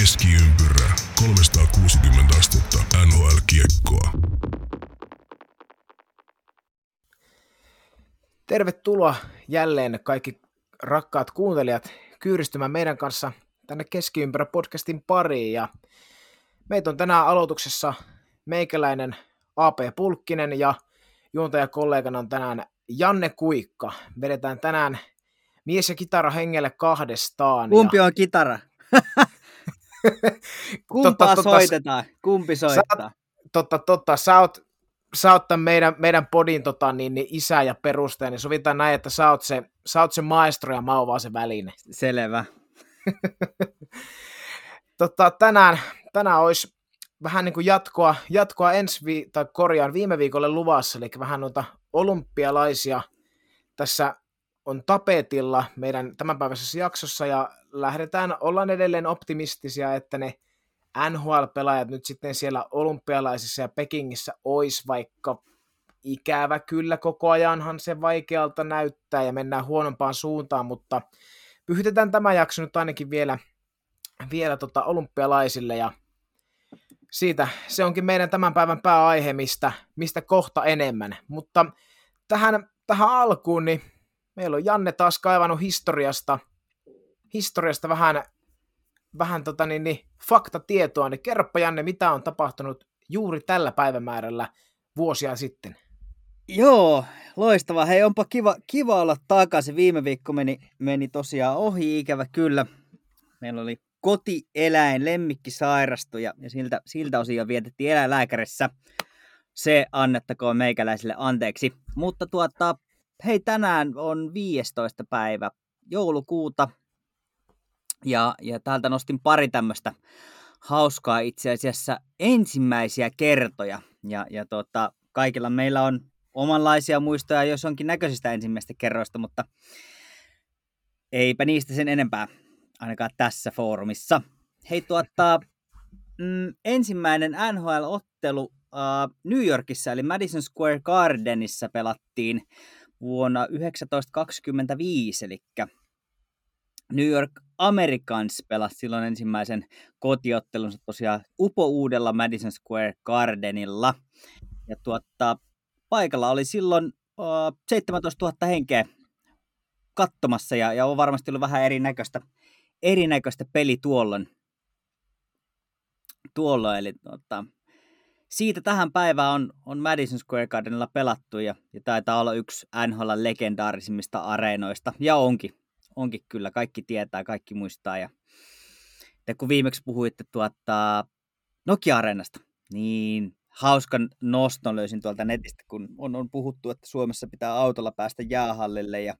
Keskiympyrä 360 astetta NHL-kiekkoa. Tervetuloa jälleen kaikki rakkaat kuuntelijat kyyristymään meidän kanssa tänne Keskiympärä podcastin pariin. Ja meitä on tänään aloituksessa meikäläinen AP Pulkkinen ja juontajakollegana on tänään Janne Kuikka. Vedetään tänään mies ja kitara hengelle kahdestaan. Kumpi ja... on kitara? Kumpaa totta, soitetaan? Kumpi soittaa? Sä, totta, totta. Sä oot, sä oot meidän, meidän podin tota, niin, niin isä ja perustaja, niin sovitaan näin, että sä oot se, sä oot se maestro ja mä oon vaan se väline. Selvä. tota, tänään, tänään olisi vähän niin kuin jatkoa, jatkoa ensi vi- tai korjaan viime viikolle luvassa, eli vähän noita olympialaisia tässä on tapetilla meidän tämänpäiväisessä jaksossa ja lähdetään, ollaan edelleen optimistisia, että ne NHL-pelaajat nyt sitten siellä olympialaisissa ja Pekingissä ois vaikka ikävä kyllä koko ajanhan se vaikealta näyttää ja mennään huonompaan suuntaan, mutta pyhitetään tämä jakso nyt ainakin vielä, vielä tota olympialaisille ja siitä se onkin meidän tämän päivän pääaihe, mistä, mistä kohta enemmän. Mutta tähän, tähän alkuun, niin meillä on Janne taas kaivannut historiasta, historiasta vähän, vähän tota niin, niin, faktatietoa, niin kerropa Janne, mitä on tapahtunut juuri tällä päivämäärällä vuosia sitten. Joo, loistava. Hei, onpa kiva, kiva olla takaisin. Viime viikko meni, meni tosiaan ohi, ikävä kyllä. Meillä oli kotieläin, lemmikki sairastui ja, ja siltä, siltä osin jo vietettiin eläinlääkärissä. Se annettakoon meikäläisille anteeksi. Mutta tuota, hei, tänään on 15. päivä joulukuuta ja, ja täältä nostin pari tämmöistä hauskaa itse asiassa ensimmäisiä kertoja. Ja, ja tota, kaikilla meillä on omanlaisia muistoja, jos onkin näköisistä ensimmäistä kerroista, mutta eipä niistä sen enempää ainakaan tässä foorumissa. Hei tuota, mm, ensimmäinen NHL-ottelu uh, New Yorkissa, eli Madison Square Gardenissa pelattiin vuonna 1925, eli New York Americans pelasi silloin ensimmäisen kotiottelunsa tosiaan upo uudella Madison Square Gardenilla. Ja tuota, paikalla oli silloin uh, 17 000 henkeä katsomassa ja, ja on varmasti ollut vähän erinäköistä erinäköistä peli tuolloin. tuolloin eli tota, siitä tähän päivään on, on Madison Square Gardenilla pelattu ja, ja taitaa olla yksi NHL legendaarisimmista areenoista. Ja onkin, onkin kyllä. Kaikki tietää, kaikki muistaa. Ja, ja kun viimeksi puhuitte tuota Nokia-areenasta, niin hauskan noston löysin tuolta netistä, kun on, on puhuttu, että Suomessa pitää autolla päästä jäähallille ja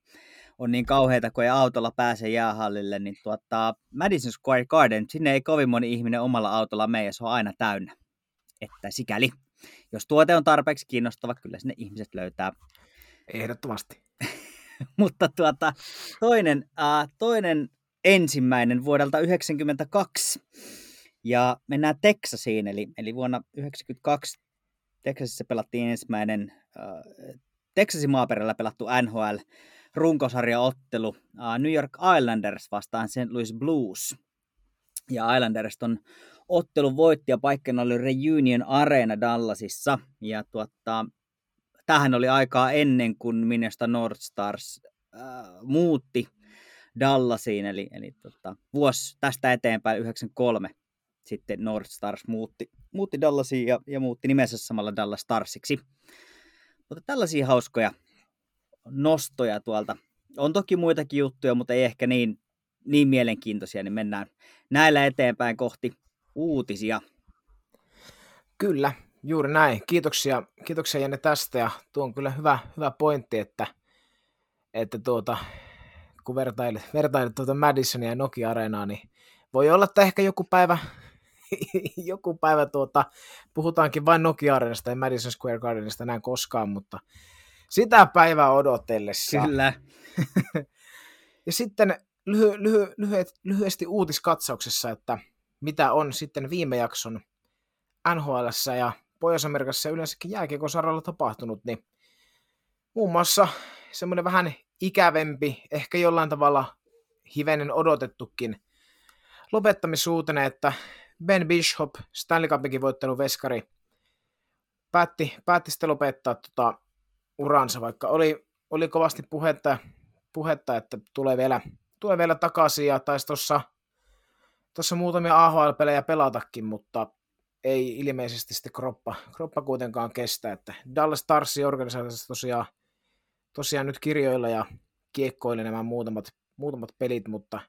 on niin kauheita, kun ei autolla pääse jäähallille, niin tuota, Madison Square Garden, sinne ei kovin moni ihminen omalla autolla mene, ja se on aina täynnä. Että sikäli, jos tuote on tarpeeksi kiinnostava, kyllä sinne ihmiset löytää. Ehdottomasti. Mutta tuota, toinen, äh, toinen ensimmäinen vuodelta 1992. Ja mennään Texasiin, eli, eli vuonna 1992 Texasissa pelattiin ensimmäinen äh, Texasin maaperällä pelattu NHL runkosarjaottelu uh, New York Islanders vastaan St. Louis Blues. Ja Islanders on ottelun voitti ja paikkana oli Reunion Arena Dallasissa. Ja tuota, tähän oli aikaa ennen kuin Minnesota North Stars äh, muutti Dallasiin, eli, eli tota, vuosi tästä eteenpäin 93 sitten North Stars muutti, muutti Dallasiin ja, ja muutti nimensä samalla Dallas Starsiksi. Mutta tällaisia hauskoja nostoja tuolta. On toki muitakin juttuja, mutta ei ehkä niin, niin mielenkiintoisia, niin mennään näillä eteenpäin kohti uutisia. Kyllä, juuri näin. Kiitoksia, kiitoksia Janne tästä ja tuo on kyllä hyvä, hyvä pointti, että, että tuota, kun vertailet, vertailet tuota Madisonia ja Nokia Areenaa, niin voi olla, että ehkä joku päivä, joku päivä tuota, puhutaankin vain Nokia Areenasta ja Madison Square Gardenista näin koskaan, mutta sitä päivää odotellessa. Kyllä. ja sitten lyhy, lyhy, lyhy, lyhyesti uutiskatsauksessa, että mitä on sitten viime jakson nhl ja Pohjois-Amerikassa ja yleensäkin jääkiekon saralla tapahtunut, niin muun muassa semmoinen vähän ikävempi, ehkä jollain tavalla hivenen odotettukin lopettamisuutinen, että Ben Bishop, Stanley Cupinkin voittanut veskari, päätti, päätti sitten lopettaa tota uransa, vaikka oli, oli kovasti puhetta, puhetta, että tulee vielä, tulee vielä takaisin ja taisi tuossa tossa muutamia AHL-pelejä pelatakin, mutta ei ilmeisesti sitten kroppa, kroppa kuitenkaan kestä, että Dallas Starsin organisaatiossa tosiaan, tosiaan nyt kirjoilla ja kiekkoille nämä muutamat, muutamat pelit, mutta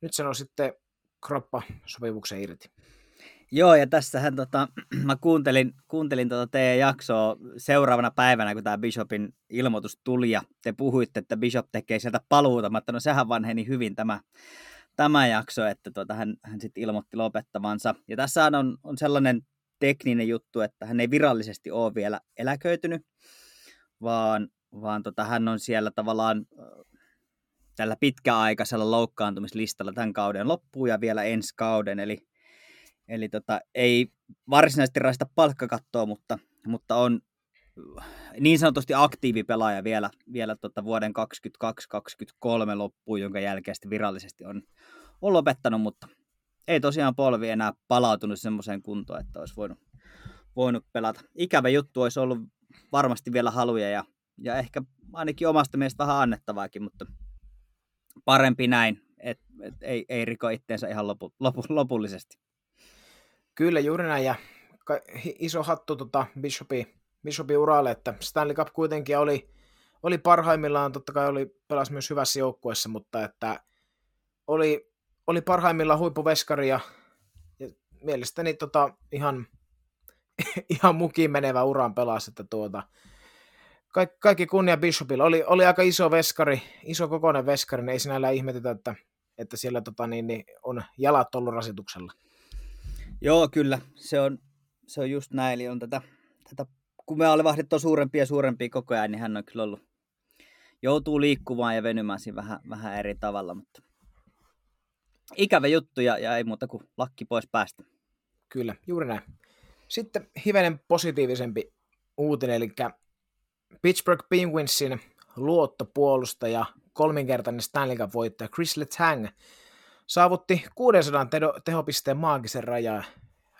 nyt se on sitten kroppa sopimuksen irti. Joo, ja tässähän tota, mä kuuntelin, kuuntelin tota teidän jaksoa seuraavana päivänä, kun tämä Bishopin ilmoitus tuli, ja te puhuitte, että Bishop tekee sieltä paluuta, mutta no sehän vanheni hyvin tämä, tämä jakso, että tota, hän, hän sitten ilmoitti lopettavansa. Ja tässä on, on sellainen tekninen juttu, että hän ei virallisesti ole vielä eläköitynyt, vaan, vaan tota, hän on siellä tavallaan tällä pitkäaikaisella loukkaantumislistalla tämän kauden loppuun ja vielä ensi kauden, eli, eli tota, ei varsinaisesti raista palkkakattoa, mutta, mutta on niin sanotusti aktiivipelaaja vielä, vielä tota vuoden 2022-2023 loppuun, jonka jälkeen virallisesti on, on lopettanut, mutta ei tosiaan polvi enää palautunut semmoiseen kuntoon, että olisi voinut, voinut pelata. Ikävä juttu olisi ollut varmasti vielä haluja ja, ja ehkä ainakin omasta mielestä vähän annettavaakin, mutta parempi näin, että et ei, ei riko itteensä ihan lopu, lopu, lopullisesti. Kyllä, juuri näin, ja iso hattu tota Bishopi, Bishopi uralle, että Stanley Cup kuitenkin oli, oli parhaimmillaan, totta kai oli, pelasi myös hyvässä joukkueessa, mutta että oli, oli parhaimmillaan huippuveskari ja, ja mielestäni tota, ihan, ihan mukiin menevä uran pelasi, että tuota, kaikki, kaikki kunnia Bishopilla. Oli, oli aika iso veskari, iso kokoinen veskari, niin ei sinällä ihmetetä, että, että siellä tota, niin, niin, on jalat ollut rasituksella. Joo, kyllä. Se on, se on just näin. Eli on tätä, tätä, kun me alevahdit on suurempia ja suurempia koko ajan, niin hän on kyllä ollut, joutuu liikkumaan ja venymään siinä vähän, vähän eri tavalla, mutta ikävä juttu ja, ja ei muuta kuin lakki pois päästä. Kyllä, juuri näin. Sitten hivenen positiivisempi uutinen, eli Pittsburgh Penguinsin luottopuolustaja, kolminkertainen Stanley Cup-voittaja Chris Letang saavutti 600 teho- tehopisteen maagisen rajan,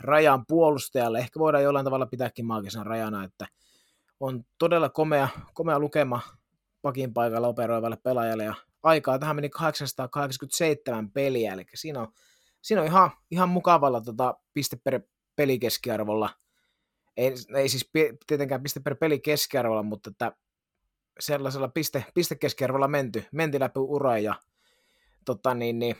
rajan puolustajalle. Ehkä voidaan jollain tavalla pitääkin maagisen rajana, että on todella komea, komea lukema pakin paikalla operoivalle pelaajalle ja aikaa tähän meni 887 peliä, eli siinä on, siinä on ihan, ihan mukavalla tota, piste per pelikeskiarvolla – ei, ei siis tietenkään piste per peli keskiarvolla, mutta että sellaisella piste, piste keskiarvolla menty, menti läpi ura ja tota niin, niin,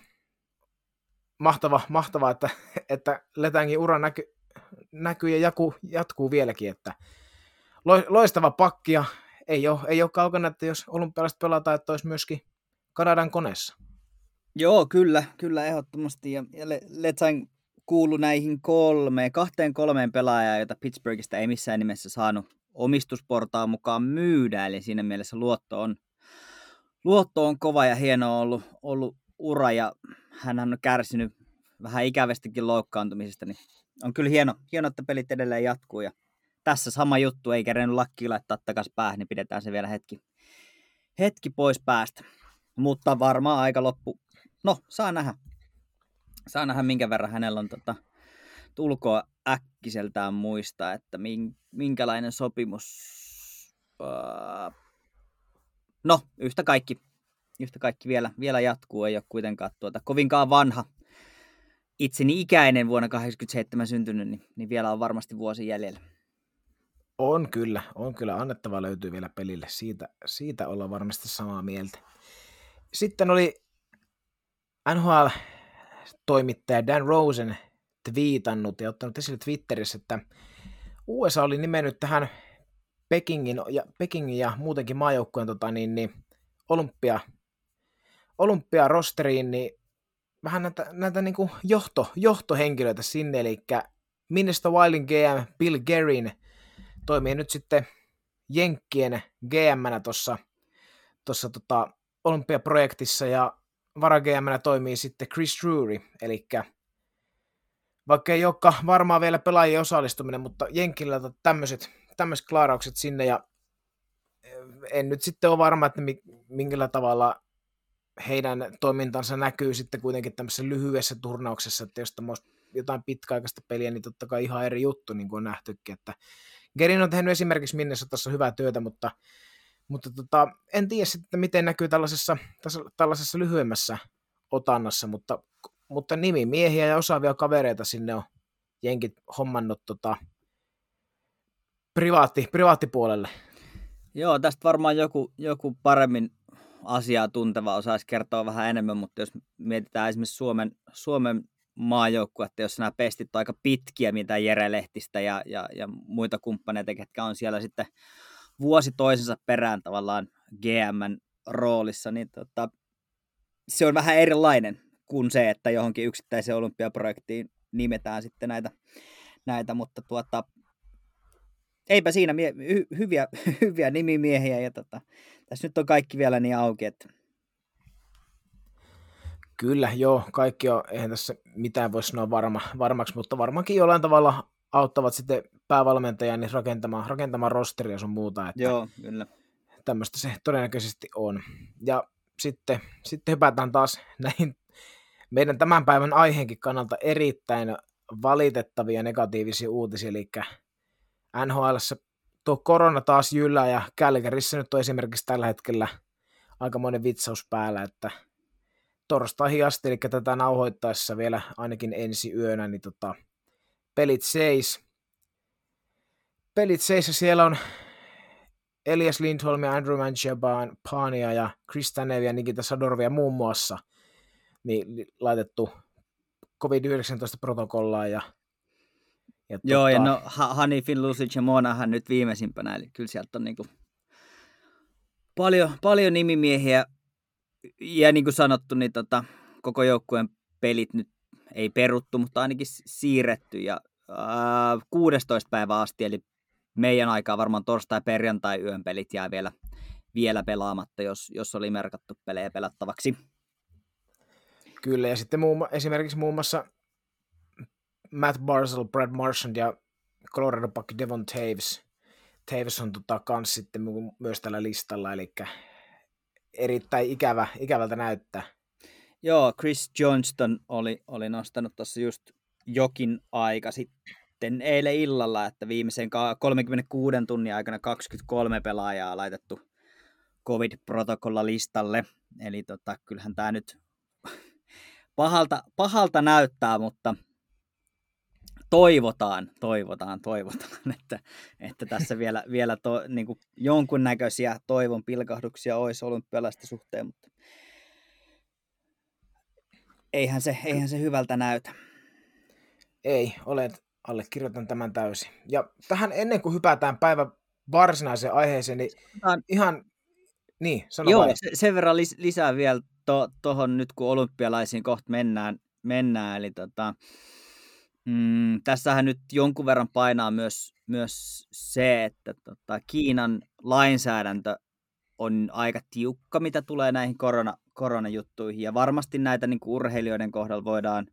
mahtava, mahtava, että, että Letangin ura näky, näkyy ja jatkuu, jatkuu vieläkin, että loistava pakki ja ei ole, ei ole kaukana, että jos olympialaiset pelataan, että olisi myöskin Kanadan koneessa. Joo, kyllä, kyllä ehdottomasti. Ja, ja kuulu näihin kolmeen, kahteen kolmeen pelaajaan, joita Pittsburghista ei missään nimessä saanut omistusportaan mukaan myydä, eli siinä mielessä luotto on, luotto on kova ja hieno ollut, ollut ura, ja hän on kärsinyt vähän ikävästikin loukkaantumisesta, niin on kyllä hieno, hieno, että pelit edelleen jatkuu, ja tässä sama juttu, ei kerennyt lakki laittaa takaisin päähän, niin pidetään se vielä hetki, hetki pois päästä. Mutta varmaan aika loppu. No, saa nähdä saa nähdä minkä verran hänellä on tota, tulkoa äkkiseltään muistaa, että minkälainen sopimus... No, yhtä kaikki, yhtä kaikki vielä, vielä jatkuu, ei ole kuitenkaan tuota, kovinkaan vanha itseni ikäinen vuonna 87 syntynyt, niin, niin vielä on varmasti vuosi jäljellä. On kyllä, on kyllä. Annettava löytyy vielä pelille. Siitä, siitä ollaan varmasti samaa mieltä. Sitten oli NHL toimittaja Dan Rosen twiitannut ja ottanut esille Twitterissä, että USA oli nimennyt tähän Pekingin ja, Pekingin ja muutenkin maajoukkueen tota, niin, niin, olympia, olympiarosteriin niin vähän näitä, näitä niin kuin johto, johtohenkilöitä sinne, eli Minnesota Wildin GM Bill Gerin toimii nyt sitten Jenkkien GM-nä tuossa tossa, tota, olympiaprojektissa ja varagmnä toimii sitten Chris Drury, eli vaikka ei olekaan varmaan vielä pelaajien osallistuminen, mutta Jenkillä tämmöiset, tämmöiset klaaraukset sinne ja en nyt sitten ole varma, että minkällä tavalla heidän toimintansa näkyy sitten kuitenkin tämmöisessä lyhyessä turnauksessa, että jos tämä jotain pitkäaikaista peliä, niin totta kai ihan eri juttu, niin kuin on nähtykin, että Gerin on tehnyt esimerkiksi Minnesotassa hyvää työtä, mutta, mutta tota, en tiedä sitten, miten näkyy tällaisessa, tällaisessa lyhyemmässä otannassa, mutta, mutta nimimiehiä ja osaavia kavereita sinne on jenkit hommannut tota, privaatti, privaattipuolelle. Joo, tästä varmaan joku, joku paremmin asiaa tunteva osaisi kertoa vähän enemmän, mutta jos mietitään esimerkiksi Suomen, Suomen että jos nämä pestit on aika pitkiä, mitä Jere Lehtistä ja, ja, ja muita kumppaneita, ketkä on siellä sitten vuosi toisensa perään tavallaan GMn roolissa, niin tota, se on vähän erilainen kuin se, että johonkin yksittäiseen olympiaprojektiin nimetään sitten näitä, näitä mutta tuota, eipä siinä mie- hy- hyviä, hyviä nimimiehiä ja tota, tässä nyt on kaikki vielä niin auki, että Kyllä, joo, kaikki on, eihän tässä mitään voi sanoa varma, varmaksi, mutta varmaankin jollain tavalla auttavat sitten päävalmentajan niin rakentamaan, rakentamaan rosteria sun muuta. Että joo, kyllä. Tämmöistä se todennäköisesti on. Ja sitten, sitten hypätään taas näihin meidän tämän päivän aiheenkin kannalta erittäin valitettavia negatiivisia uutisia, eli NHL tuo korona taas jyllää ja Kälkärissä nyt on esimerkiksi tällä hetkellä aikamoinen vitsaus päällä, että torstaihin asti, eli tätä nauhoittaessa vielä ainakin ensi yönä, niin tota, pelit seis. Pelit seis ja siellä on Elias Lindholm ja Andrew Manchebania ja Chris Tanev ja Nikita Sadorvia muun muassa niin laitettu COVID-19-protokollaan ja ja Joo, tota... ja no Hanifin, Lusic ja Monahan nyt viimeisimpänä, eli kyllä sieltä on niinku paljon, paljon nimimiehiä, ja niin kuin sanottu, niin tota, koko joukkueen pelit nyt ei peruttu, mutta ainakin siirretty, ja ää, 16 päivää asti, eli meidän aikaa varmaan torstai-perjantai yön pelit jää vielä, vielä pelaamatta, jos, jos oli merkattu pelejä pelattavaksi. Kyllä, ja sitten muun, esimerkiksi muun muassa Matt Barzell, Brad Marchand ja Colorado Buck Devon Taves. Taves on tota, kans sitten myös tällä listalla, eli erittäin ikävä, ikävältä näyttää. Joo, Chris Johnston oli, oli nostanut tuossa just jokin aika sitten eilen illalla, että viimeisen 36 tunnin aikana 23 pelaajaa laitettu COVID-protokolla listalle. Eli tota, kyllähän tämä nyt pahalta, pahalta näyttää, mutta toivotaan, toivotaan, toivotaan, että, että tässä vielä, vielä to, niin kuin jonkunnäköisiä toivon pilkahduksia olisi olympialaisten suhteen, mutta eihän se, eihän se hyvältä näytä. Ei, olet, allekirjoitan tämän täysin. Ja tähän ennen kuin hypätään päivän varsinaiseen aiheeseen, niin Tämän... ihan, niin, sano Joo, se, sen verran lis, lisää vielä tuohon to, nyt, kun olympialaisiin kohta mennään, mennään eli tota, Mm, tässähän nyt jonkun verran painaa myös, myös se, että tota, Kiinan lainsäädäntö on aika tiukka, mitä tulee näihin korona, koronajuttuihin. Ja varmasti näitä niin kuin urheilijoiden kohdalla voidaan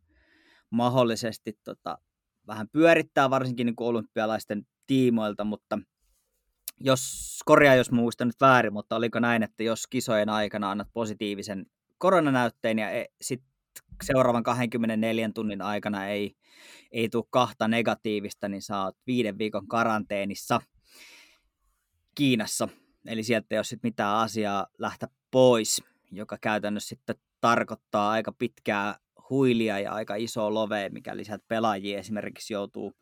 mahdollisesti tota, vähän pyörittää, varsinkin niin kuin olympialaisten tiimoilta, mutta jos, korjaa jos muistan nyt väärin, mutta oliko näin, että jos kisojen aikana annat positiivisen koronanäytteen ja e, sitten seuraavan 24 tunnin aikana ei, ei tule kahta negatiivista, niin oot viiden viikon karanteenissa Kiinassa. Eli sieltä ei ole sit mitään asiaa lähteä pois, joka käytännössä sitten tarkoittaa aika pitkää huilia ja aika iso love, mikä lisät pelaajia esimerkiksi joutuu,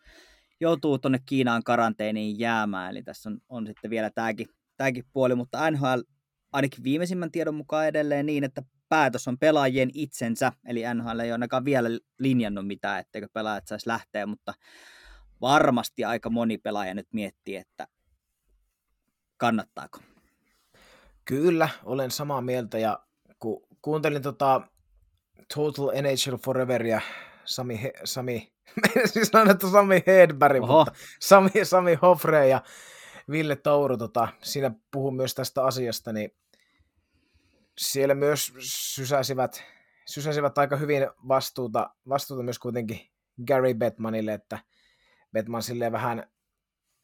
joutuu tuonne Kiinaan karanteeniin jäämään. Eli tässä on, on sitten vielä tämäkin, tämäkin puoli, mutta NHL ainakin viimeisimmän tiedon mukaan edelleen niin, että päätös on pelaajien itsensä, eli NHL ei ainakaan vielä linjannut mitään, etteikö pelaajat saisi lähteä, mutta varmasti aika moni pelaaja nyt miettii, että kannattaako. Kyllä, olen samaa mieltä ja kun kuuntelin tota Total NHL Foreveria, Sami, He, Sami siis että Sami Hedberg, Oho. mutta Sami, Sami Hofre ja Ville Touru tota, siinä puhuu myös tästä asiasta, niin siellä myös sysäsivät, sysäsivät aika hyvin vastuuta, vastuuta myös kuitenkin Gary Batmanille, että Batman silleen vähän,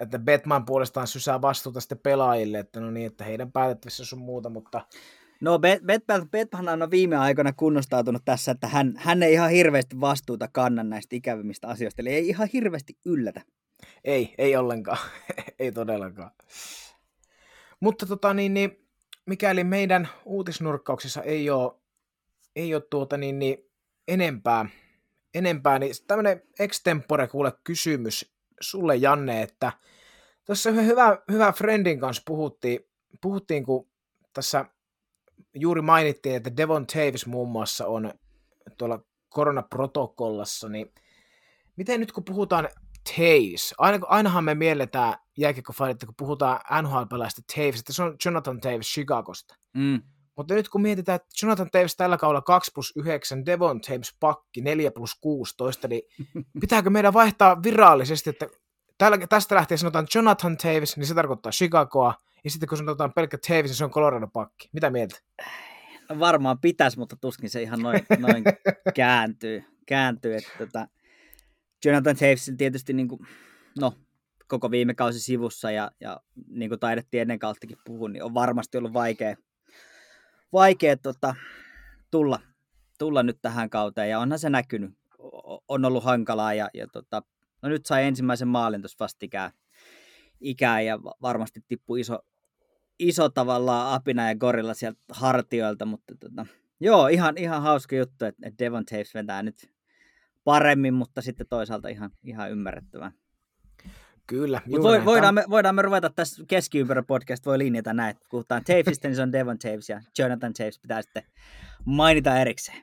että Batman puolestaan sysää vastuuta sitten pelaajille, että no niin, että heidän päätettävissä sun muuta, mutta No Batman on viime aikoina kunnostautunut tässä, että hän, hän ei ihan hirveästi vastuuta kannan näistä ikävimmistä asioista, eli ei ihan hirveästi yllätä. Ei, ei ollenkaan. ei todellakaan. Mutta tota niin, niin mikäli meidän uutisnurkkauksessa ei ole, ei ole tuota niin, niin enempää, enempää, niin tämmöinen extempore kuule kysymys sulle Janne, että tässä hyvä, hyvä friendin kanssa puhuttiin, puhuttiin, kun tässä juuri mainittiin, että Devon Taves muun muassa on tuolla koronaprotokollassa, niin miten nyt kun puhutaan Taves, aina, ainahan me mielletään jääkiekkofanit, kun puhutaan NHL-pelaajista Taves, että se on Jonathan Taves Chicagosta. Mm. Mutta nyt kun mietitään, että Jonathan Taves tällä kaudella 2 plus 9, Devon Taves pakki 4 plus 16, niin pitääkö meidän vaihtaa virallisesti, että tällä, tästä lähtien sanotaan Jonathan Taves, niin se tarkoittaa Chicagoa, ja sitten kun sanotaan pelkkä Taves, niin se on Colorado pakki. Mitä mieltä? No varmaan pitäisi, mutta tuskin se ihan noin, noin kääntyy. kääntyy että tota, Jonathan Taves tietysti niin kuin, no, koko viime kausi sivussa ja, ja niin kuin taidettiin ennen kauttakin puhua, niin on varmasti ollut vaikea, vaikea tota, tulla, tulla nyt tähän kauteen ja onhan se näkynyt. On ollut hankalaa ja, ja tota, no nyt sai ensimmäisen maalin tuossa vastikään ikää ja varmasti tippui iso, iso tavallaan apina ja gorilla sieltä hartioilta, mutta tota, joo, ihan, ihan hauska juttu, että, Devon Taves vetää nyt paremmin, mutta sitten toisaalta ihan, ihan ymmärrettävää. Kyllä. Mut voi, voidaan, me, voidaan me ruveta tässä keskiympärä podcast, voi linjata näin, että puhutaan Tavesista, niin se on Devon Taves ja Jonathan Taves pitää sitten mainita erikseen.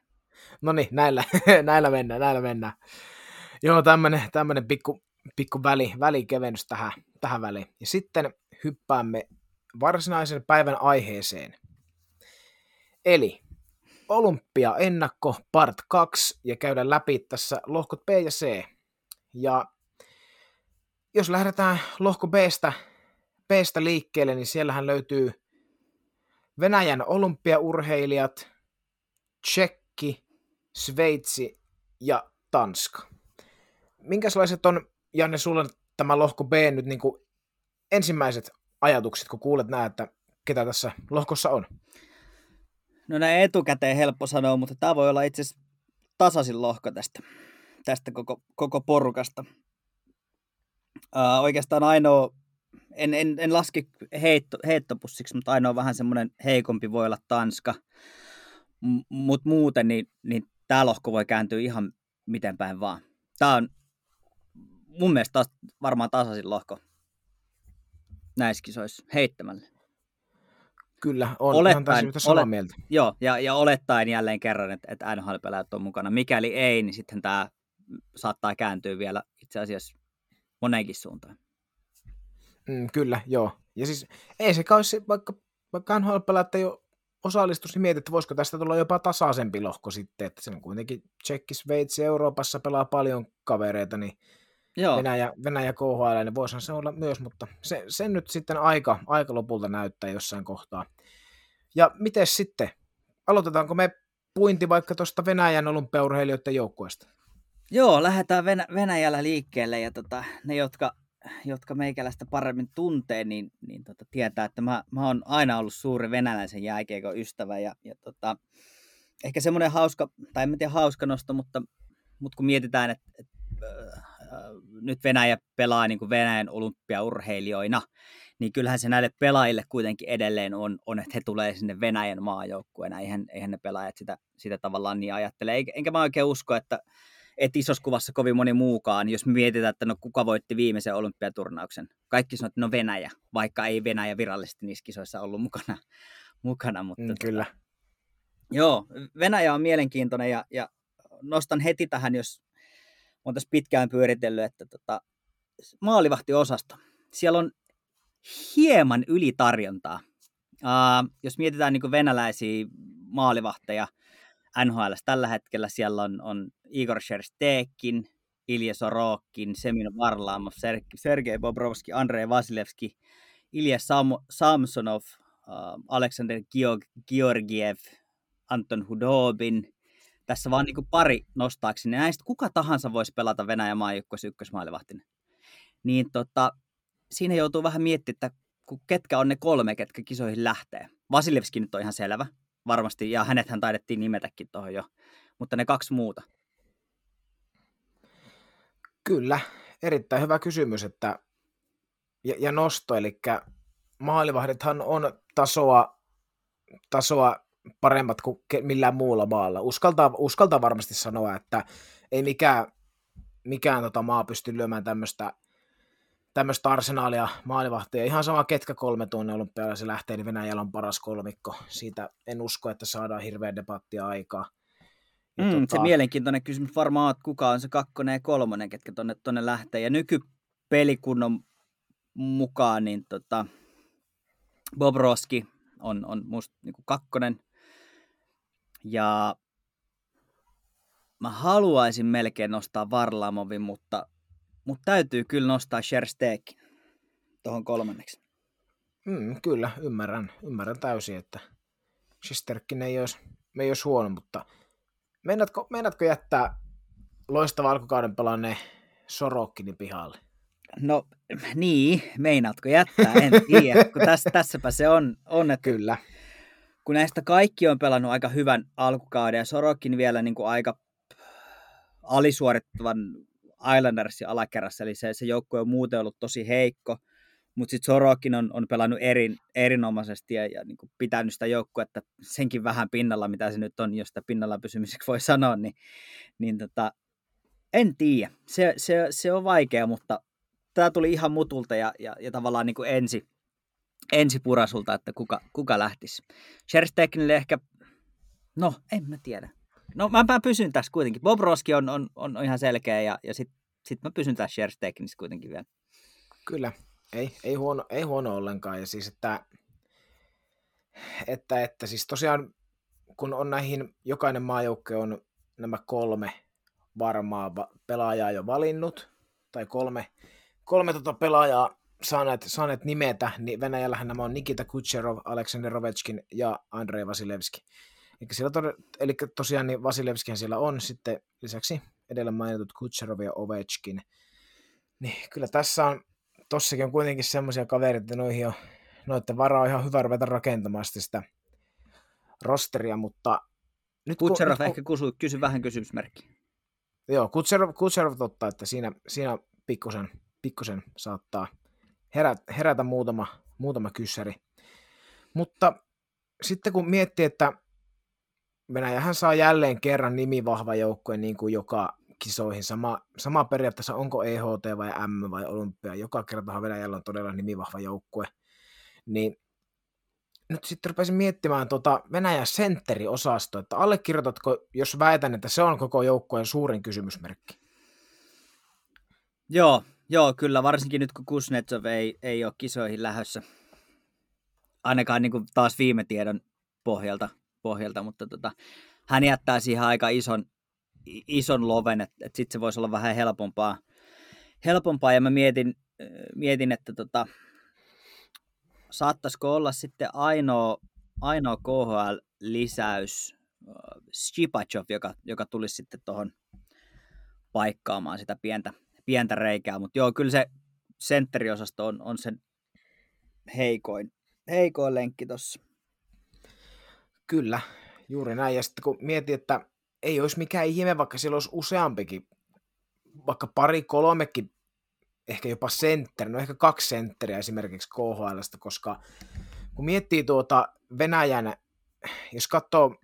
No niin, näillä, näillä mennään, näillä mennään. Joo, tämmönen, tämmönen pikku, pikku väli, välikevennys tähän, tähän väliin. Ja sitten hyppäämme varsinaisen päivän aiheeseen. Eli Olympia ennakko part 2 ja käydä läpi tässä lohkot B ja C. Ja jos lähdetään lohko Bstä, Bstä liikkeelle, niin siellähän löytyy Venäjän olympiaurheilijat, Tsekki, Sveitsi ja Tanska. Minkälaiset on, Janne, sulla tämä lohko B nyt niin kuin ensimmäiset ajatukset, kun kuulet näin, että ketä tässä lohkossa on? No näin etukäteen helppo sanoa, mutta tämä voi olla itse asiassa tasaisin lohko tästä, tästä koko, koko porukasta. Uh, oikeastaan ainoa, en, en, en laske heitto, heittopussiksi, mutta ainoa vähän semmoinen heikompi voi olla Tanska. M- mutta muuten niin, niin tämä lohko voi kääntyä ihan miten päin vaan. Tämä on mun mielestä taas varmaan tasaisin lohko näissä kisoissa heittämällä. Kyllä, on olettaen, ihan samaa olet, mieltä. Joo, ja, ja olettaen jälleen kerran, että, että NHL-pelaajat on mukana. Mikäli ei, niin sitten tämä saattaa kääntyä vielä itse asiassa moneenkin suuntaan. Mm, kyllä, joo. Ja siis ei se kai se, vaikka, vaikka NHL-pelaajat ei ole osallistus, niin mietit, että voisiko tästä tulla jopa tasaisempi lohko sitten, että se on kuitenkin Tsekki, Sveitsi, Euroopassa pelaa paljon kavereita, niin Joo. Venäjä, Venäjä KHL, niin voisihan se olla myös, mutta se, sen nyt sitten aika, aika lopulta näyttää jossain kohtaa. Ja miten sitten? Aloitetaanko me puinti vaikka tuosta Venäjän olympiaurheilijoiden joukkueesta? Joo, lähdetään Venä- Venäjällä liikkeelle ja tota, ne, jotka, jotka meikäläistä paremmin tuntee, niin, niin tota, tietää, että mä, mä oon aina ollut suuri venäläisen jääkiekon ystävä ja, ja tota, ehkä semmoinen hauska, tai en tiedä hauska nosto, mutta, mutta kun mietitään, että, että nyt Venäjä pelaa niin kuin Venäjän olympiaurheilijoina, niin kyllähän se näille pelaajille kuitenkin edelleen on, on että he tulee sinne Venäjän maajoukkueena. Eihän, eihän ne pelaajat sitä, sitä tavallaan niin ajattele. Enkä mä oikein usko, että, että isossa kuvassa kovin moni muukaan, jos me mietitään, että no kuka voitti viimeisen olympiaturnauksen. Kaikki sanoo, että no Venäjä, vaikka ei Venäjä virallisesti niissä kisoissa ollut mukana. mukana mutta mm, kyllä. Tota, joo, Venäjä on mielenkiintoinen ja, ja nostan heti tähän, jos on tässä pitkään pyöritellyt, että tota, maalivahtiosasto. Siellä on hieman ylitarjontaa. Uh, jos mietitään niin venäläisiä maalivahteja NHL tällä hetkellä, siellä on, on Igor Sherstekin, Ilja Sorokin, Semin Varlamov, Sergei Bobrovski, Andrei Vasilevski, Ilja Sam- Samsonov, uh, Alexander Georgiev, Anton Hudobin, tässä vaan niin pari nostaakseni. Näistä kuka tahansa voisi pelata Venäjän maajoukkueessa ykkösmaalivahtinen. Niin tota, siinä joutuu vähän miettimään, että ketkä on ne kolme, ketkä kisoihin lähtee. Vasilevski nyt on ihan selvä. varmasti, ja hänethän taidettiin nimetäkin tuohon jo, mutta ne kaksi muuta. Kyllä, erittäin hyvä kysymys, että ja, ja nosto, eli maalivahdithan on tasoa, tasoa paremmat kuin millään muulla maalla. Uskaltaa, uskaltaa varmasti sanoa, että ei mikään, mikään tota maa pysty lyömään tämmöistä tämmöistä arsenaalia maalivahtia. Ihan sama ketkä kolme tuonne olympialaisen lähtee, niin Venäjällä on paras kolmikko. Siitä en usko, että saadaan hirveä debattia aikaa. Ja mm, tota... Se mielenkiintoinen kysymys varmaan, että kuka on se kakkonen ja kolmonen, ketkä tonne, tonne lähtee. Ja nykypelikunnon mukaan, niin tota, Bob Roski on, on musta niin kakkonen. Ja mä haluaisin melkein nostaa Varlamovin, mutta, mutta täytyy kyllä nostaa Sherstekin tuohon kolmanneksi. Mm, kyllä, ymmärrän, ymmärrän täysin, että Shesterkin ei olisi, ei olisi huono, mutta meinaatko, meinaatko jättää loistava alkukauden pelanneen Sorokkinin pihalle? No niin, meinaatko jättää, en tiedä, kun tässä, tässäpä se on, on että Kyllä. Kun näistä kaikki on pelannut aika hyvän alkukauden ja Sorokin vielä niin kuin aika alisuorittavan Islandersin alakerrassa, eli se, se joukkue on muuten ollut tosi heikko, mutta sitten Sorokin on, on pelannut erin, erinomaisesti ja, ja niin kuin pitänyt sitä joukkuetta senkin vähän pinnalla, mitä se nyt on, jos sitä pinnalla pysymiseksi voi sanoa, niin, niin tota, en tiedä. Se, se, se on vaikea, mutta tämä tuli ihan mutulta ja, ja, ja tavallaan niin kuin ensi, ensi purasulta, että kuka, kuka lähtisi. Shersteknille ehkä, no en mä tiedä. No mä, mä pysyn tässä kuitenkin. Bob Roski on, on, on ihan selkeä ja, ja sitten sit mä pysyn tässä Shersteknissä kuitenkin vielä. Kyllä, ei, ei, huono, ei huono ollenkaan. Ja siis, että, että, että siis tosiaan kun on näihin, jokainen maajoukko on nämä kolme varmaa pelaajaa jo valinnut, tai kolme kolme tota pelaajaa saaneet, saaneet nimetä, niin Venäjällähän nämä on Nikita Kucherov, Aleksander Rovetskin ja Andrei Vasilevski. Eli, siellä to, eli tosiaan niin Vasilevskihan siellä on sitten lisäksi edellä mainitut Kucherov ja Ovechkin. Niin kyllä tässä on, tossakin on kuitenkin semmoisia kavereita, että noihin on, noiden varaa on ihan hyvä ruveta rakentamaan sitä rosteria, mutta... Nyt Kutserov kun, ehkä kysy, kysy vähän kysymysmerkki. Joo, Kutserov, Kutserov totta, että siinä, siinä pikkusen pikkusen saattaa herätä, muutama, muutama kyssäri. Mutta sitten kun miettii, että Venäjähän saa jälleen kerran nimivahva joukkue niin kuin joka kisoihin. Sama, sama periaatteessa onko EHT vai M vai Olympia. Joka kertahan Venäjällä on todella nimivahva joukkue. Niin nyt sitten rupesin miettimään tuota Venäjän sentteriosasto, että allekirjoitatko, jos väitän, että se on koko joukkueen suurin kysymysmerkki? Joo, Joo, kyllä, varsinkin nyt kun Kuznetsov ei, ei ole kisoihin lähössä. Ainakaan niin kuin taas viime tiedon pohjalta, pohjalta mutta tota, hän jättää siihen aika ison, ison loven, että, että sitten se voisi olla vähän helpompaa. helpompaa ja mä mietin, mietin että tota, saattaisiko olla sitten ainoa, ainoa KHL-lisäys Stipachov, joka, joka tulisi sitten tuohon paikkaamaan sitä pientä, pientä reikää, mutta joo, kyllä se sentteriosasto on, on sen heikoin, heikoin lenkki tuossa. Kyllä, juuri näin. Ja sitten kun mietin, että ei olisi mikään ihme, vaikka siellä olisi useampikin, vaikka pari, kolmekin, ehkä jopa sentteri, no ehkä kaksi sentteriä esimerkiksi KHLstä, koska kun miettii tuota Venäjän, jos katsoo,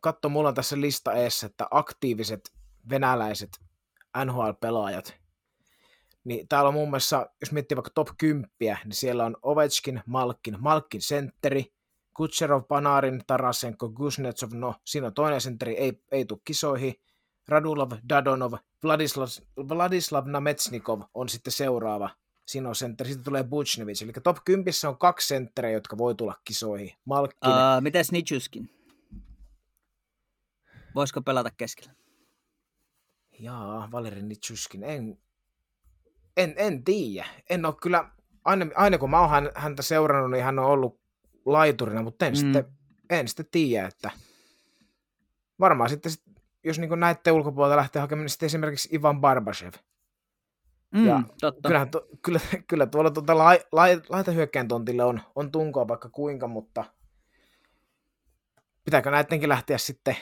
katsoo mulla on tässä lista eessä, että aktiiviset venäläiset NHL-pelaajat, niin täällä on muun muassa, jos miettii vaikka top 10, niin siellä on Ovechkin, Malkin, Malkin sentteri, Kutserov, Panarin, Tarasenko, Kuznetsov, no siinä on toinen sentteri, ei, ei tule kisoihin, Radulov, Dadonov, Vladislav, Vladislav Nametsnikov on sitten seuraava, siinä on sentteri, sitten tulee Buchnevich, eli top 10 on kaksi sentteriä, jotka voi tulla kisoihin. Malkin. Uh, mitäs Nitschuskin? Voisiko pelata keskellä? Jaa, Valeri Nitschuskin, en, en, en tiedä. En ole kyllä, aina, aina kun mä oon häntä seurannut, niin hän on ollut laiturina, mutta en, mm. sitten, en sitten tiedä, että varmaan sitten, jos niin näette ulkopuolelta lähtee hakemaan, niin sitten esimerkiksi Ivan Barbashev. Mm, ja totta. Kyllähän, to, kyllä, kyllä tuolla tuota lai, lai, laitahyökkäin tontille on, on tunkoa vaikka kuinka, mutta pitääkö näidenkin lähteä sitten,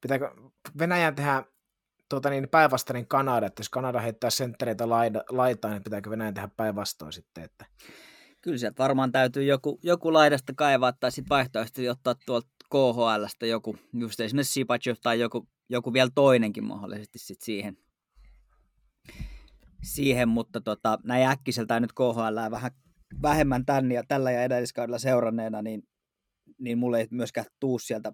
pitääkö Venäjän tehdä tuota niin, päinvastainen Kanada, että jos Kanada heittää senttereitä laitaan, niin pitääkö Venäjän tehdä päinvastoin sitten, että Kyllä sieltä varmaan täytyy joku, joku laidasta kaivaa tai sitten vaihtoehtoisesti ottaa tuolta KHLstä joku, just esimerkiksi Sipachev tai joku, joku vielä toinenkin mahdollisesti sit siihen. siihen, mutta tota, näin äkkiseltä nyt KHL vähän vähemmän tän ja tällä ja edelliskaudella seuranneena, niin, niin mulle ei myöskään tuu sieltä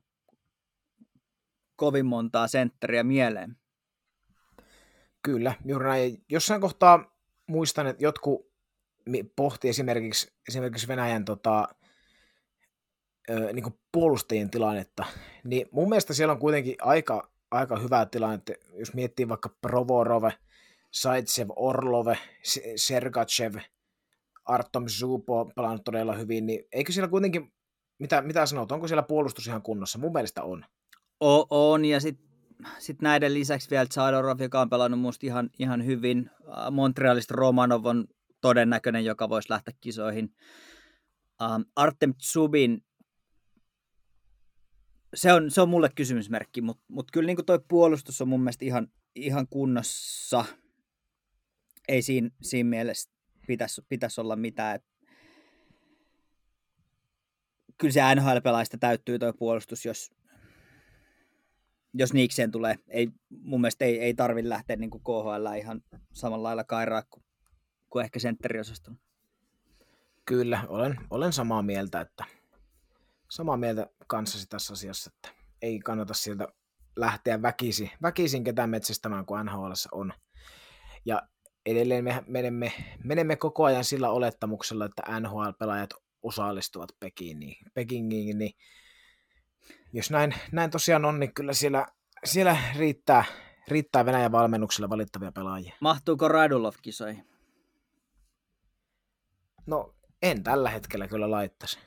kovin montaa sentteriä mieleen. Kyllä, juuri näin. Jossain kohtaa muistan, että jotkut pohti esimerkiksi, esimerkiksi Venäjän tota, ö, niin puolustajien tilannetta, niin mun mielestä siellä on kuitenkin aika, aika hyvä tilanne, jos miettii vaikka Provorove, Saitsev, Orlove, Sergachev, Artom Zupo on pelannut todella hyvin, niin eikö siellä kuitenkin, mitä, mitä sanot, onko siellä puolustus ihan kunnossa? Mun mielestä on. O- on, ja sitten sit näiden lisäksi vielä Zadorov, joka on pelannut musta ihan, ihan hyvin. Montrealista Romanov on todennäköinen, joka voisi lähteä kisoihin. Um, Artem Tsubin, se on, se on mulle kysymysmerkki, mutta mut kyllä niin toi puolustus on mun mielestä ihan, ihan kunnossa. Ei siinä, siinä mielessä pitäisi, pitäisi olla mitään. Et kyllä se NHL-pelaajista täyttyy tuo puolustus, jos, jos niikseen tulee. Ei, mun mielestä ei, ei tarvitse lähteä niin kuin KHL ihan samalla lailla kairaa kuin kuin ehkä sentteriosaston. Kyllä, olen, olen samaa mieltä, että samaa mieltä kanssasi tässä asiassa, että ei kannata sieltä lähteä väkisi, väkisin ketään metsästämään, kuin NHL on. Ja edelleen me menemme, menemme koko ajan sillä olettamuksella, että NHL-pelaajat osallistuvat Pekingiin, Pekingiin niin jos näin, näin tosiaan on, niin kyllä siellä, siellä riittää, riittää Venäjän valmennuksella valittavia pelaajia. Mahtuuko Radulov kisoihin? No, en tällä hetkellä kyllä laittaisi.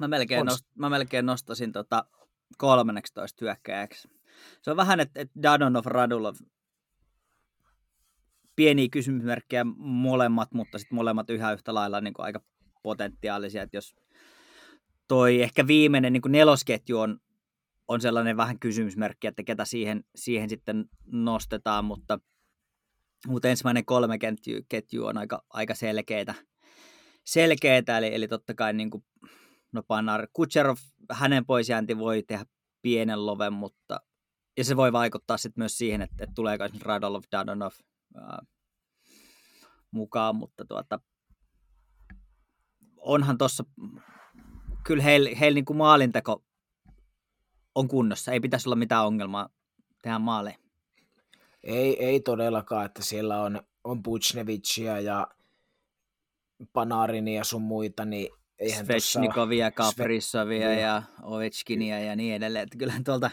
Mä melkein, nost, mä melkein nostasin tota 13 hyökkäjäksi. Se on vähän, että et Dadonov, Radulov, pieniä kysymysmerkkejä molemmat, mutta sitten molemmat yhä yhtä lailla niin aika potentiaalisia. Että jos toi ehkä viimeinen niin nelosketju on, on sellainen vähän kysymysmerkki, että ketä siihen, siihen sitten nostetaan, mutta, mutta ensimmäinen kolme ketju, ketju on aika, aika selkeitä selkeää, eli, eli totta kai niin kuin, no Panar Kutserov, hänen poisjäänti voi tehdä pienen loven, mutta ja se voi vaikuttaa sitten myös siihen, että, että tuleeko esimerkiksi Radolov, Dadonov ää, mukaan, mutta tuota, onhan tuossa, kyllä heillä heil niin maalinteko on kunnossa, ei pitäisi olla mitään ongelmaa tehdä maaleja. Ei, ei todellakaan, että siellä on, on Bucnevicia ja Panarinia ja sun muita, niin eihän Svechnikovia, Kaprizovia Sve... ja Ovechkinia ja niin edelleen. Että kyllähän tuolta,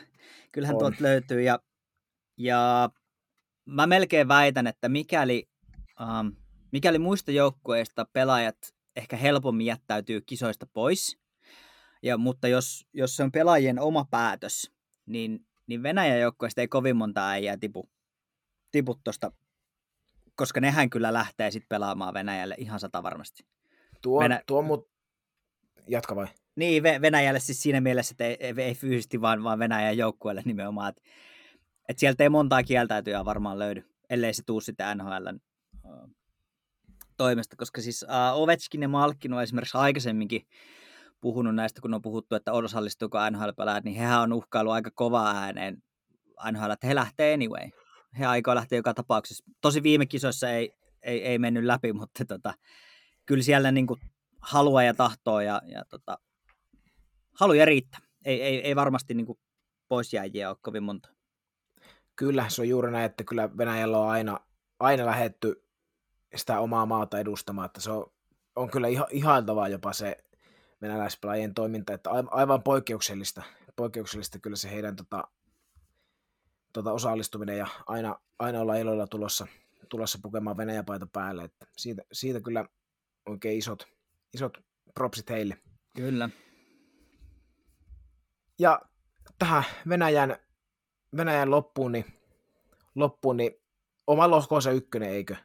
kyllähän tuolta löytyy. Ja, ja mä melkein väitän, että mikäli, um, mikäli muista joukkueista pelaajat ehkä helpommin jättäytyy kisoista pois, ja, mutta jos, jos se on pelaajien oma päätös, niin, niin Venäjän joukkueesta ei kovin monta äijää tipu, tipu tuosta koska nehän kyllä lähtee sitten pelaamaan Venäjälle ihan sata varmasti. Tuo, Venä... tuo mut... Jatka vai? Niin, Venäjälle siis siinä mielessä, että ei, ei fyysisesti, vaan, vaan Venäjän joukkueelle nimenomaan. Että et sieltä ei montaa kieltäytyjää varmaan löydy, ellei se tuu sitten NHL toimesta, koska siis uh, Ovechkin ja Malkin on esimerkiksi aikaisemminkin puhunut näistä, kun on puhuttu, että osallistuuko nhl niin hehän on uhkailu aika kovaa ääneen NHL, että he lähtee anyway he aikoo lähteä joka tapauksessa. Tosi viime kisoissa ei, ei, ei mennyt läpi, mutta tota, kyllä siellä niin kuin halua ja tahtoa ja, ja tota, haluja riittää. Ei, ei, ei varmasti niin kuin poisjääjiä ole kovin monta. Kyllä, se on juuri näin, että kyllä Venäjällä on aina, aina lähetty sitä omaa maata edustamaan, että se on, on kyllä iha, ihailtavaa jopa se venäläispelaajien toiminta, että aivan poikkeuksellista, poikkeuksellista kyllä se heidän tota, tota, osallistuminen ja aina, aina olla iloilla tulossa, tulossa pukemaan Venäjäpaita päälle. Että siitä, siitä kyllä oikein isot, isot propsit heille. Kyllä. Ja tähän Venäjän, Venäjän loppuun, niin, loppuun, niin oma lohkoonsa ykkönen, eikö?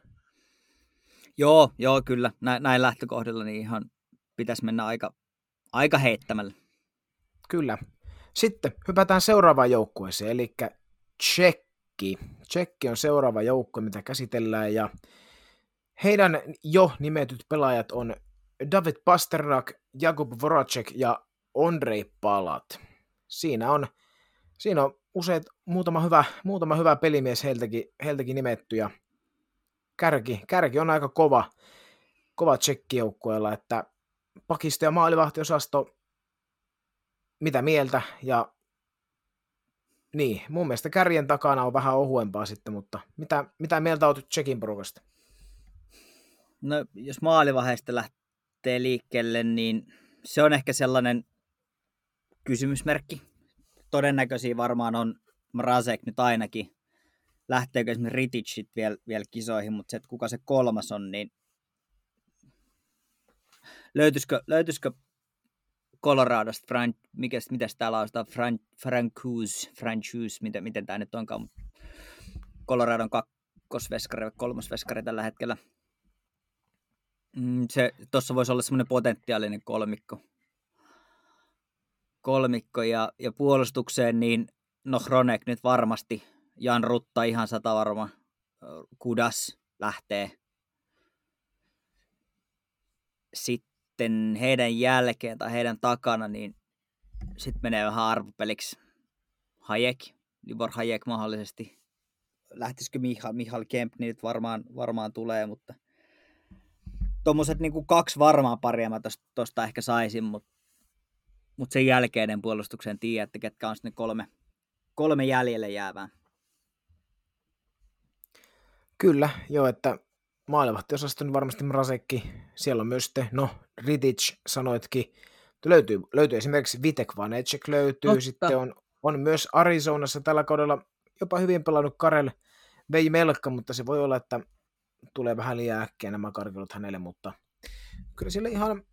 Joo, joo, kyllä. Näin, näin lähtökohdilla niin ihan pitäisi mennä aika, aika heittämällä. Kyllä. Sitten hypätään seuraavaan joukkueeseen, eli Tsekki. Tsekki on seuraava joukkue, mitä käsitellään, ja heidän jo nimetyt pelaajat on David Pasternak, Jakub Voracek ja Andrei Palat. Siinä on, siinä on useat, muutama hyvä, muutama hyvä pelimies heiltäkin, heiltäkin nimetty, ja kärki, kärki on aika kova, kova tsekkijoukkueella, että pakisto- ja maalivahtiosasto, mitä mieltä, ja niin, mun mielestä kärjen takana on vähän ohuempaa sitten, mutta mitä, mitä mieltä olet Tsekin porukasta? No, jos maalivaiheesta lähtee liikkeelle, niin se on ehkä sellainen kysymysmerkki. Todennäköisiä varmaan on Mrazek nyt ainakin. Lähteekö esimerkiksi Riticit vielä, vielä kisoihin, mutta se, että kuka se kolmas on, niin löytyisikö, löytyisikö Coloradosta, Fran, mikä, mitä täällä on, Fran, Francouz, Francouz, miten, miten tämä nyt onkaan, Coloradon kakkosveskari, kolmosveskari tällä hetkellä. Mm, se, tuossa voisi olla semmoinen potentiaalinen kolmikko. Kolmikko ja, ja puolustukseen, niin no Hronek nyt varmasti, Jan Rutta ihan sata varma, Kudas lähtee. Sitten heidän jälkeen tai heidän takana, niin sitten menee vähän arvopeliksi Hayek, Libor Hayek mahdollisesti. Lähtisikö Michal, Michal Kemp, niin nyt varmaan, varmaan tulee, mutta tuommoiset niin kaksi varmaa paria mä tuosta ehkä saisin, mutta mut sen jälkeinen puolustuksen tiedä, että ketkä on sitten kolme, kolme jäljelle jäävää. Kyllä, joo, että maalivahtiosaston niin varmasti Mrasekki, siellä on myös sitten, no Ritic sanoitkin, löytyy, löytyy esimerkiksi Vitek Vanecek löytyy, Totta. sitten on, on myös Arizonassa tällä kaudella jopa hyvin pelannut Karel vei melkka, mutta se voi olla, että tulee vähän liian äkkiä nämä karkelut hänelle, mutta kyllä sillä ihan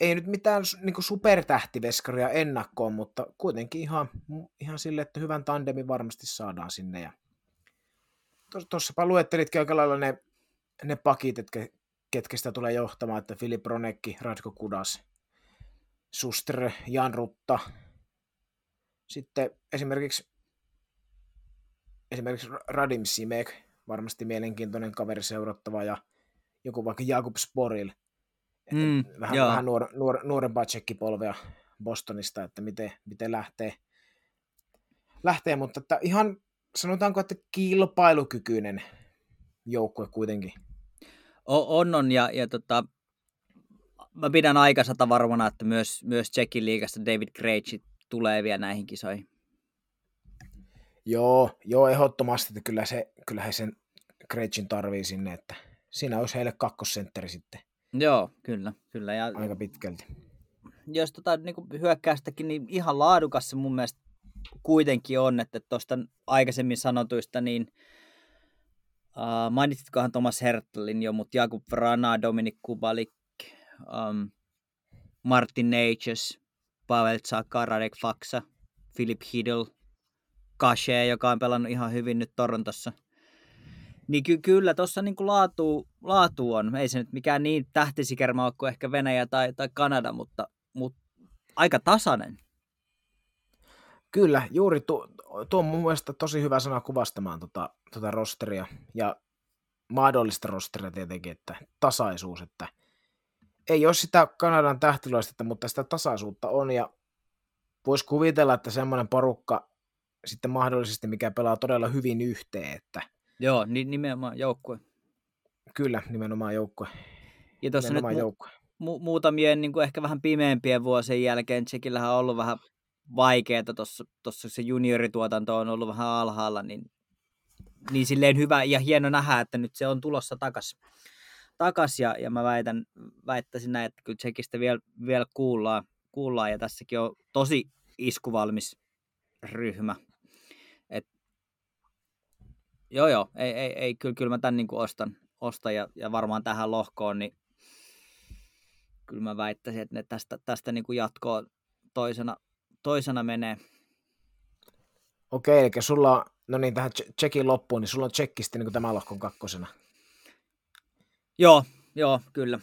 ei nyt mitään niin supertähtiveskaria ennakkoon, mutta kuitenkin ihan, ihan sille, että hyvän tandemin varmasti saadaan sinne. Ja tuossapa luettelitkin aika lailla ne, ne pakit, ketkä sitä tulee johtamaan, että Filip Ronekki, Radko Kudas, Suster, Jan Rutta, sitten esimerkiksi esimerkiksi Radim Simek, varmasti mielenkiintoinen kaveri seurattava, ja joku vaikka Jakub Sporil, mm, vähän, vähän nuor, nuor, nuorempaa tsekkipolvea Bostonista, että miten, miten lähtee, lähtee, mutta että ihan sanotaanko, että kilpailukykyinen joukkue kuitenkin. On, on, ja, ja tota, mä pidän aikasata varmana, että myös, myös Tsekin liigasta David Krejci tulee vielä näihin kisoihin. Joo, joo, ehdottomasti, että kyllä, se, kyllä he sen Krejcin tarvii sinne, että siinä olisi heille kakkosentteri sitten. Joo, kyllä, kyllä. Ja aika pitkälti. Jos tota, niin hyökkäystäkin, niin ihan laadukas se mun mielestä kuitenkin on, että tuosta aikaisemmin sanotuista, niin uh, mainitsitkohan Thomas Hertlin jo, mutta Jakub Vrana, Dominik Kubalik, um, Martin Neitjes, Pavel Tsaka, Radek Faksa, Philip Hiddle, Kashe, joka on pelannut ihan hyvin nyt Torontossa. Niin ky- kyllä tuossa niinku laatu, laatu on. Ei se nyt mikään niin tähtisikerma ole kuin ehkä Venäjä tai, tai Kanada, mutta, mutta aika tasainen. Kyllä, juuri tuo, tuo on mun mielestä tosi hyvä sana kuvastamaan tuota, tuota rosteria ja mahdollista rosteria tietenkin, että tasaisuus, että ei ole sitä Kanadan tähtiloistetta, mutta sitä tasaisuutta on ja voisi kuvitella, että semmoinen porukka sitten mahdollisesti, mikä pelaa todella hyvin yhteen. Että... Joo, niin nimenomaan joukkue. Kyllä, nimenomaan joukkue. Ja tuossa nyt mu- mu- muutamien niin kuin ehkä vähän pimeämpien vuosien jälkeen Tsekillähän on ollut vähän vaikeaa, tuossa se juniorituotanto on ollut vähän alhaalla, niin, niin silleen hyvä ja hieno nähdä, että nyt se on tulossa takas, takas ja, ja mä väitän, väittäisin näin, että kyllä Tsekistä vielä, vielä kuullaan, kuullaan ja tässäkin on tosi iskuvalmis ryhmä. Et, joo joo, ei, ei, ei kyllä, kyllä mä tämän niin ostan, ostan ja, ja varmaan tähän lohkoon, niin kyllä mä väittäisin, että ne tästä, tästä niin kuin jatkoa toisena, toisena menee. Okei, eli sulla on, no niin, tähän Tsekin loppuun, niin sulla on Tsekkisti niin tämä lohkon kakkosena. Joo, joo, kyllä.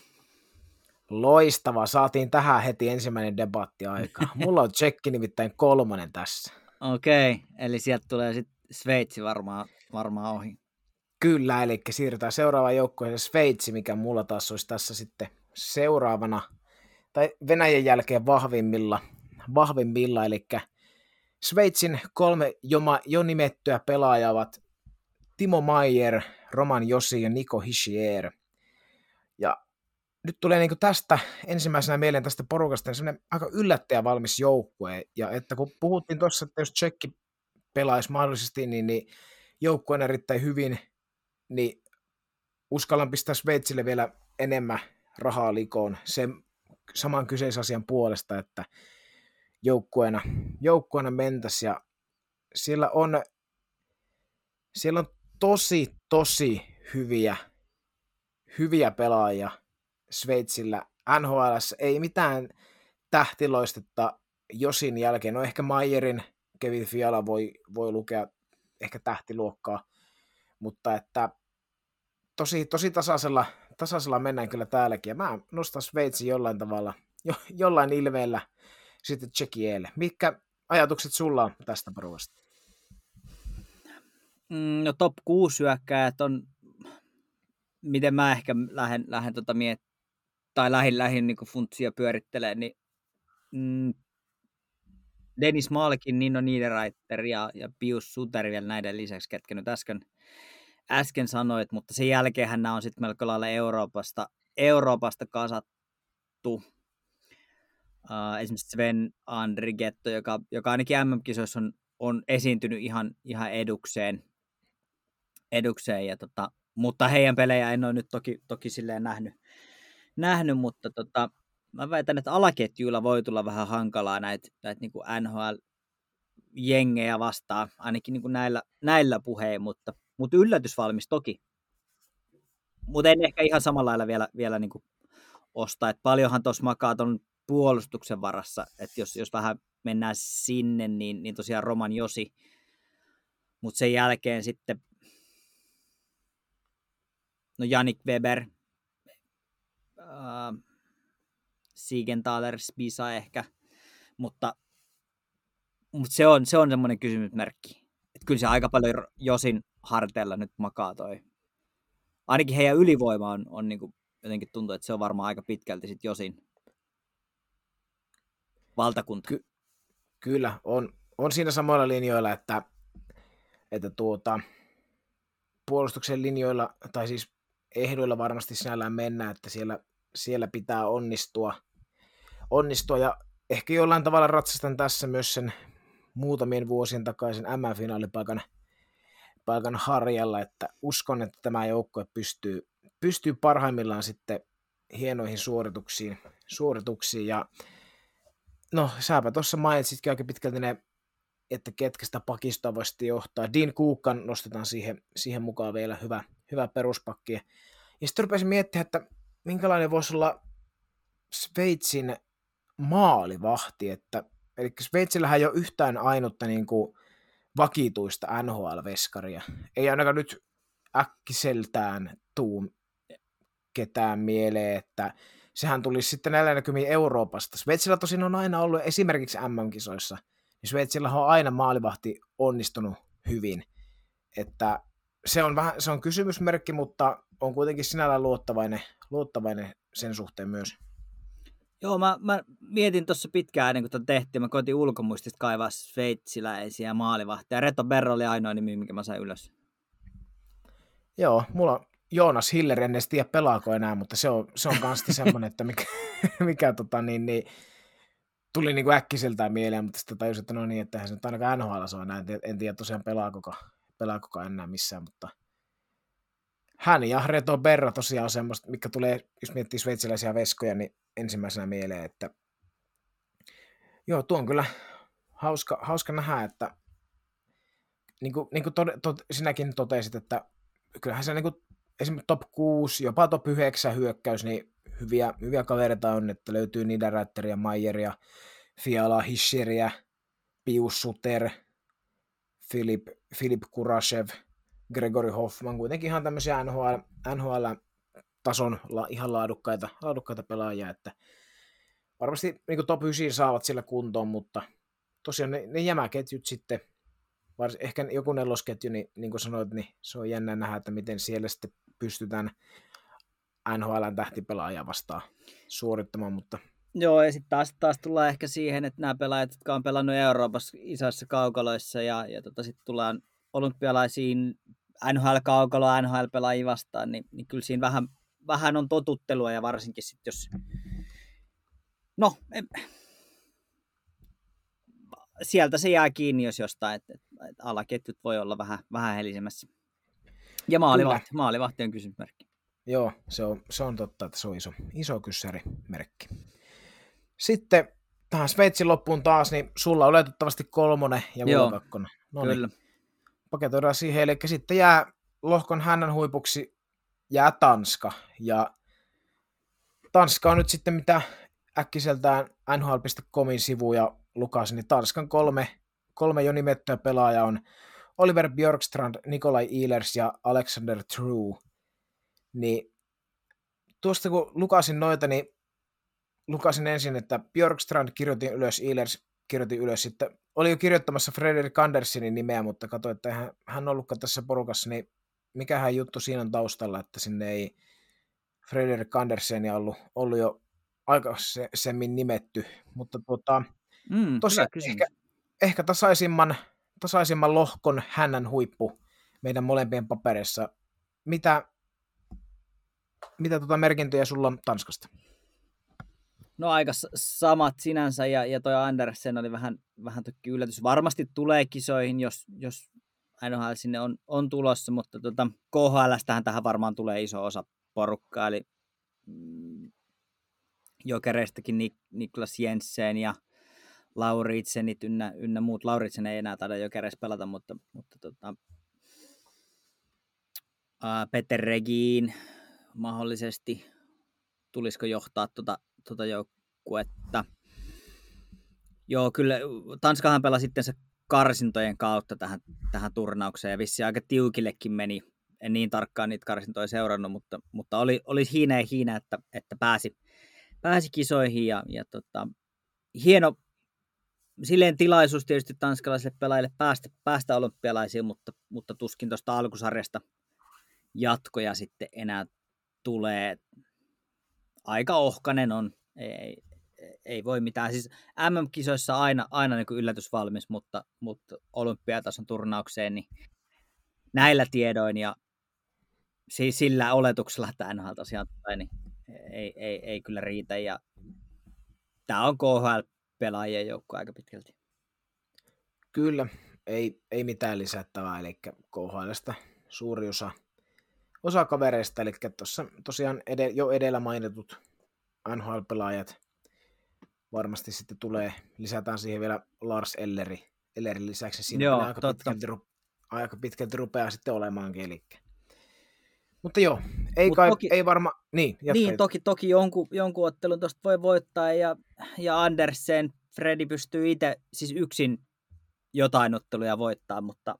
Loistavaa, saatiin tähän heti ensimmäinen debatti aika. Mulla on tsekki nimittäin kolmonen tässä. Okei, okay, eli sieltä tulee sitten Sveitsi varmaan, varmaan ohi. Kyllä, eli siirrytään seuraavaan joukkueeseen Sveitsi, mikä mulla taas olisi tässä sitten seuraavana, tai Venäjän jälkeen vahvimmilla, vahvimmilla eli Sveitsin kolme jo, jo nimettyä pelaajaa ovat Timo Maier, Roman Josi ja Niko Hischier. Ja nyt tulee niin tästä ensimmäisenä mieleen tästä porukasta niin aika yllättäjä valmis joukkue. Ja että kun puhuttiin tuossa, että jos Tsekki pelaisi mahdollisesti, niin, niin joukkue on erittäin hyvin, niin uskallan pistää Sveitsille vielä enemmän rahaa likoon sen saman kyseisen asian puolesta, että joukkueena, joukkueena mentäisi ja siellä on, siellä on tosi, tosi hyviä, hyviä pelaajia Sveitsillä. NHL ei mitään tähtiloistetta Josin jälkeen. No ehkä Mayerin Kevin Fiala voi, voi lukea ehkä tähtiluokkaa, mutta että tosi, tosi tasaisella, tasaisella mennään kyllä täälläkin. Ja mä nostan Sveitsin jollain tavalla, jo, jollain ilmeellä sitten Tsekieelle. Mitkä ajatukset sulla on tästä porukasta? Mm, no top 6 hyökkäjät on, miten mä ehkä lähden, lähden tota miet, tai lähin, lähin niin funtsia pyörittelee, niin mm, Dennis Malkin, Nino Niederreiter ja, ja Pius Suter vielä näiden lisäksi, ketkä nyt äsken, äsken sanoit, mutta sen jälkeen nämä on sitten melko lailla Euroopasta, Euroopasta kasattu. Uh, esimerkiksi Sven Andrigetto, joka, joka ainakin MM-kisoissa on, on esiintynyt ihan, ihan edukseen edukseen. Ja tota, mutta heidän pelejä en ole nyt toki, toki silleen nähnyt, nähnyt mutta tota, mä väitän, että alaketjuilla voi tulla vähän hankalaa näitä, näitä niin NHL-jengejä vastaan, ainakin niin näillä, näillä puhein, mutta, mutta yllätysvalmis toki. Mutta en ehkä ihan samalla lailla vielä, vielä niin kuin osta, että paljonhan tuossa makaa tuon puolustuksen varassa, että jos, jos vähän mennään sinne, niin, niin tosiaan Roman Josi, mutta sen jälkeen sitten no Janik Weber, äh, Siegenthaler, Spisa ehkä, mutta, mutta se on, se on semmoinen kysymysmerkki. Että kyllä se aika paljon Josin harteilla nyt makaa toi. Ainakin heidän ylivoima on, on niin kuin, jotenkin tuntuu, että se on varmaan aika pitkälti sit Josin valtakunta. Ky- kyllä, on, on siinä samoilla linjoilla, että, että tuota, puolustuksen linjoilla, tai siis ehdoilla varmasti sinällään mennä, että siellä, siellä pitää onnistua, onnistua ja ehkä jollain tavalla ratsastan tässä myös sen muutamien vuosien takaisin M-finaalipaikan paikan harjalla, että uskon, että tämä joukkue pystyy, pystyy parhaimmillaan sitten hienoihin suorituksiin, suorituksiin ja no sääpä tuossa mainitsitkin aika pitkälti ne, että ketkä sitä pakistoa voisi johtaa. Dean Kuukan nostetaan siihen, siihen mukaan vielä hyvä, hyvä peruspakki. Ja sitten rupesin miettimään, että minkälainen voisi olla Sveitsin maalivahti, että eli Sveitsillähän ei ole yhtään ainutta niin kuin, vakituista NHL-veskaria. Ei ainakaan nyt äkkiseltään tuu ketään mieleen, että sehän tulisi sitten näillä näkymiin Euroopasta. Sveitsillä tosin on aina ollut esimerkiksi MM-kisoissa, niin Sveitsillä on aina maalivahti onnistunut hyvin. Että se on, vähän, se on kysymysmerkki, mutta on kuitenkin sinällään luottavainen, luottavainen sen suhteen myös. Joo, mä, mä mietin tuossa pitkään ennen kuin tätä tehtiin. Mä koitin ulkomuistista kaivaa sveitsiläisiä maalivahtia. Reto Berro oli ainoa nimi, mikä mä sain ylös. Joo, mulla Joonas Hiller, en tiedä pelaako enää, mutta se on, se on kans semmoinen, että mikä, mikä tota, niin, niin, tuli niin kuin äkkiseltään mieleen, mutta sitten tajusin, että no niin, että se nyt ainakaan NHL on näin. En tiedä tosiaan pelaakokaan pelaakokaan enää missään, mutta hän ja Reto Berra tosiaan on semmoista, mikä tulee, jos miettii sveitsiläisiä veskoja, niin ensimmäisenä mieleen, että joo, tuo on kyllä hauska, hauska nähdä, että niin kuin, niin kuin to, to, sinäkin totesit, että kyllähän se niin kuin, esimerkiksi top 6, jopa top 9 hyökkäys, niin hyviä, hyviä kavereita on, että löytyy Niederreiteria, Mayeria, Fiala, Hischeriä, Pius Suter, Filip, Filip Kurashev, Gregory Hoffman, kuitenkin ihan tämmöisiä NHL, NHL tason la, ihan laadukkaita, laadukkaita pelaajia, että varmasti niin top 9 saavat sillä kuntoon, mutta tosiaan ne, ne jämäketjut sitten, vars, ehkä joku nelosketju, niin, niin kuin sanoit, niin se on jännä nähdä, että miten siellä sitten pystytään NHLn tähtipelaajia vastaan suorittamaan, mutta Joo, ja sitten taas, taas tullaan ehkä siihen, että nämä pelaajat, jotka on pelannut Euroopassa isoissa kaukaloissa ja, ja tota, sitten tullaan olympialaisiin NHL-kaukalo, NHL-pelaajia vastaan, niin, niin kyllä siinä vähän, vähän on totuttelua ja varsinkin sitten jos... No, en... sieltä se jää kiinni, jos jostain, että, että, että alaketjut voi olla vähän, vähän helisemässä. Ja maalivahti, maalivahti on kysymysmerkki. Joo, se on, se on totta, että se on iso, iso kyssärimerkki. Sitten tähän Sveitsin loppuun taas, niin sulla on oletettavasti kolmonen ja mulla kakkonen. No niin. Kyllä. Paketoidaan siihen, eli sitten jää lohkon hännän huipuksi jää Tanska. Ja Tanska on nyt sitten mitä äkkiseltään NHL.comin sivuja lukasin, niin Tanskan kolme, kolme jo nimettyä pelaajaa on Oliver Björkstrand, Nikolai Ehlers ja Alexander True. Niin tuosta kun lukasin noita, niin lukasin ensin, että Björkstrand kirjoitin ylös, Ehlers kirjoitin ylös, sitten oli jo kirjoittamassa Frederik Andersinin nimeä, mutta katsoin, että hän, hän on ollutkaan tässä porukassa, niin mikähän juttu siinä on taustalla, että sinne ei Frederik Andersenia ollut, ollut jo aikaisemmin nimetty, mutta tuota, mm, tosiaan ehkä, ehkä tasaisimman, tasaisimman lohkon hännän huippu meidän molempien paperissa. Mitä, mitä tuota merkintöjä sulla on Tanskasta? No aika samat sinänsä ja, ja toi Andersen oli vähän, vähän toki yllätys. Varmasti tulee kisoihin, jos, jos NHL sinne on, on tulossa, mutta tota, KHLstähän tähän varmaan tulee iso osa porukkaa, eli mm, Jokereistakin Nik, Niklas Jensen ja Lauritsenit ynnä, ynnä muut. Lauritsen ei enää taida Jokereissa pelata, mutta, mutta tota, ää, Peter Regin mahdollisesti tulisiko johtaa tuota tuota joukkuetta. Joo, kyllä Tanskahan pelasi sitten se karsintojen kautta tähän, tähän turnaukseen ja vissi aika tiukillekin meni. En niin tarkkaan niitä karsintoja seurannut, mutta, mutta oli, oli hiina ja hiina, että, että pääsi, pääsi kisoihin ja, ja tota, hieno silleen tilaisuus tietysti tanskalaisille pelaajille päästä, päästä olympialaisiin, mutta, mutta tuskin tuosta alkusarjasta jatkoja sitten enää tulee aika ohkanen on. Ei, ei voi mitään. Siis MM-kisoissa aina, aina niin kuin yllätysvalmis, mutta, mutta olympiatason turnaukseen niin näillä tiedoin ja siis sillä oletuksella, että NHL tosiaan tulee, niin ei, ei, ei kyllä riitä. Ja tämä on KHL-pelaajien joukko aika pitkälti. Kyllä, ei, ei mitään lisättävää, eli KHLstä suuri osa osa kavereista, eli tuossa tosiaan ed- jo edellä mainitut NHL-pelaajat varmasti sitten tulee, lisätään siihen vielä Lars Elleri, Ellerin lisäksi, siinä joo, aika, pitkälti, aika pitkälti rupeaa sitten olemaankin, eli mutta joo, ei, Mut kai, toki, ei varma, niin, Niin, toki, toki jonkun, jonkun ottelun tuosta voi voittaa ja, ja Andersen, Freddy pystyy itse siis yksin jotain otteluja voittaa, mutta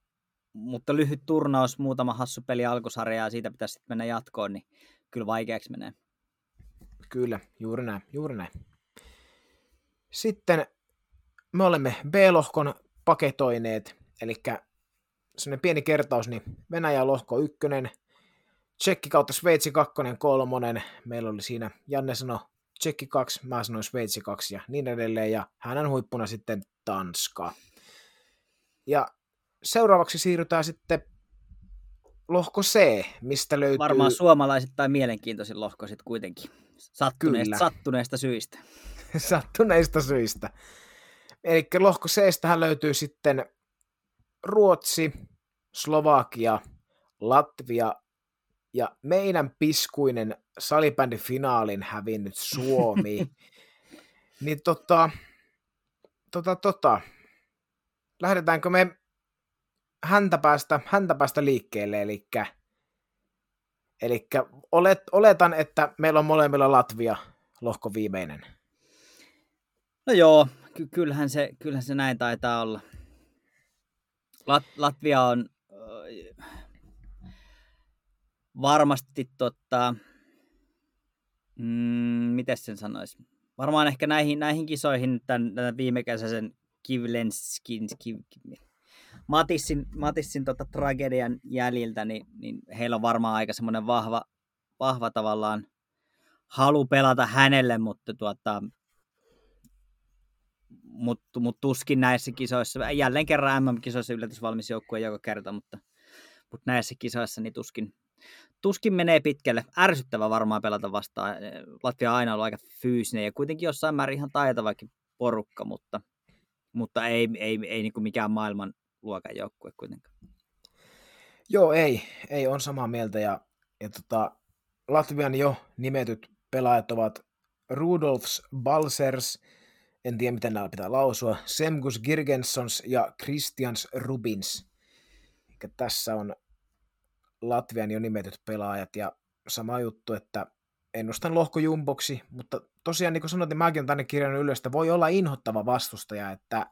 mutta lyhyt turnaus, muutama hassu peli alkusarjaa ja siitä pitäisi sitten mennä jatkoon, niin kyllä vaikeaksi menee. Kyllä, juuri näin, juuri näin. Sitten me olemme B-lohkon paketoineet, eli sellainen pieni kertaus, niin Venäjä lohko ykkönen, Tsekki kautta Sveitsi kakkonen, kolmonen, meillä oli siinä, Janne sanoi Tsekki 2, mä sanoin Sveitsi 2 ja niin edelleen, ja hänen huippuna sitten Tanska. Ja seuraavaksi siirrytään sitten lohko C, mistä löytyy... Varmaan suomalaiset tai mielenkiintoisin lohko sitten kuitenkin. Sattuneista, sattuneista syistä. sattuneista syistä. Eli lohko C löytyy sitten Ruotsi, Slovakia, Latvia ja meidän piskuinen salibändifinaalin hävinnyt Suomi. niin tota, tota, tota, lähdetäänkö me häntä päästä, häntä päästä liikkeelle, eli, eli olet, oletan, että meillä on molemmilla Latvia lohko viimeinen. No joo, ky- kyllähän, se, kyllähän se näin taitaa olla. Lat- Latvia on äh, varmasti tota, mm, miten sen sanoisi? Varmaan ehkä näihin, näihin kisoihin tämän, tämän viime kesäisen Kivlenskin, Kiv, Matissin, Matissin tota, tragedian jäljiltä, niin, niin heillä on varmaan aika semmoinen vahva, vahva tavallaan halu pelata hänelle, mutta tuota, mutta mut tuskin näissä kisoissa, jälleen kerran MM-kisoissa yllätysvalmis joukkue joka kerta, mutta, mutta näissä kisoissa niin tuskin, tuskin menee pitkälle. Ärsyttävä varmaan pelata vastaan. Latvia on aina ollut aika fyysinen ja kuitenkin jossain määrin ihan taitavakin porukka, mutta, mutta ei, ei, ei niin kuin mikään maailman luokan joukkue kuitenkaan. Joo, ei. Ei, on samaa mieltä. Ja, ja tota, Latvian jo nimetyt pelaajat ovat Rudolfs Balsers, en tiedä miten nämä pitää lausua, Semgus Girgensons ja Christians Rubins. Eli tässä on Latvian jo nimetyt pelaajat ja sama juttu, että ennustan lohkojumboksi, mutta tosiaan niin kuin sanoin, niin mäkin olen tänne kirjannut ylös, että voi olla inhottava vastustaja, että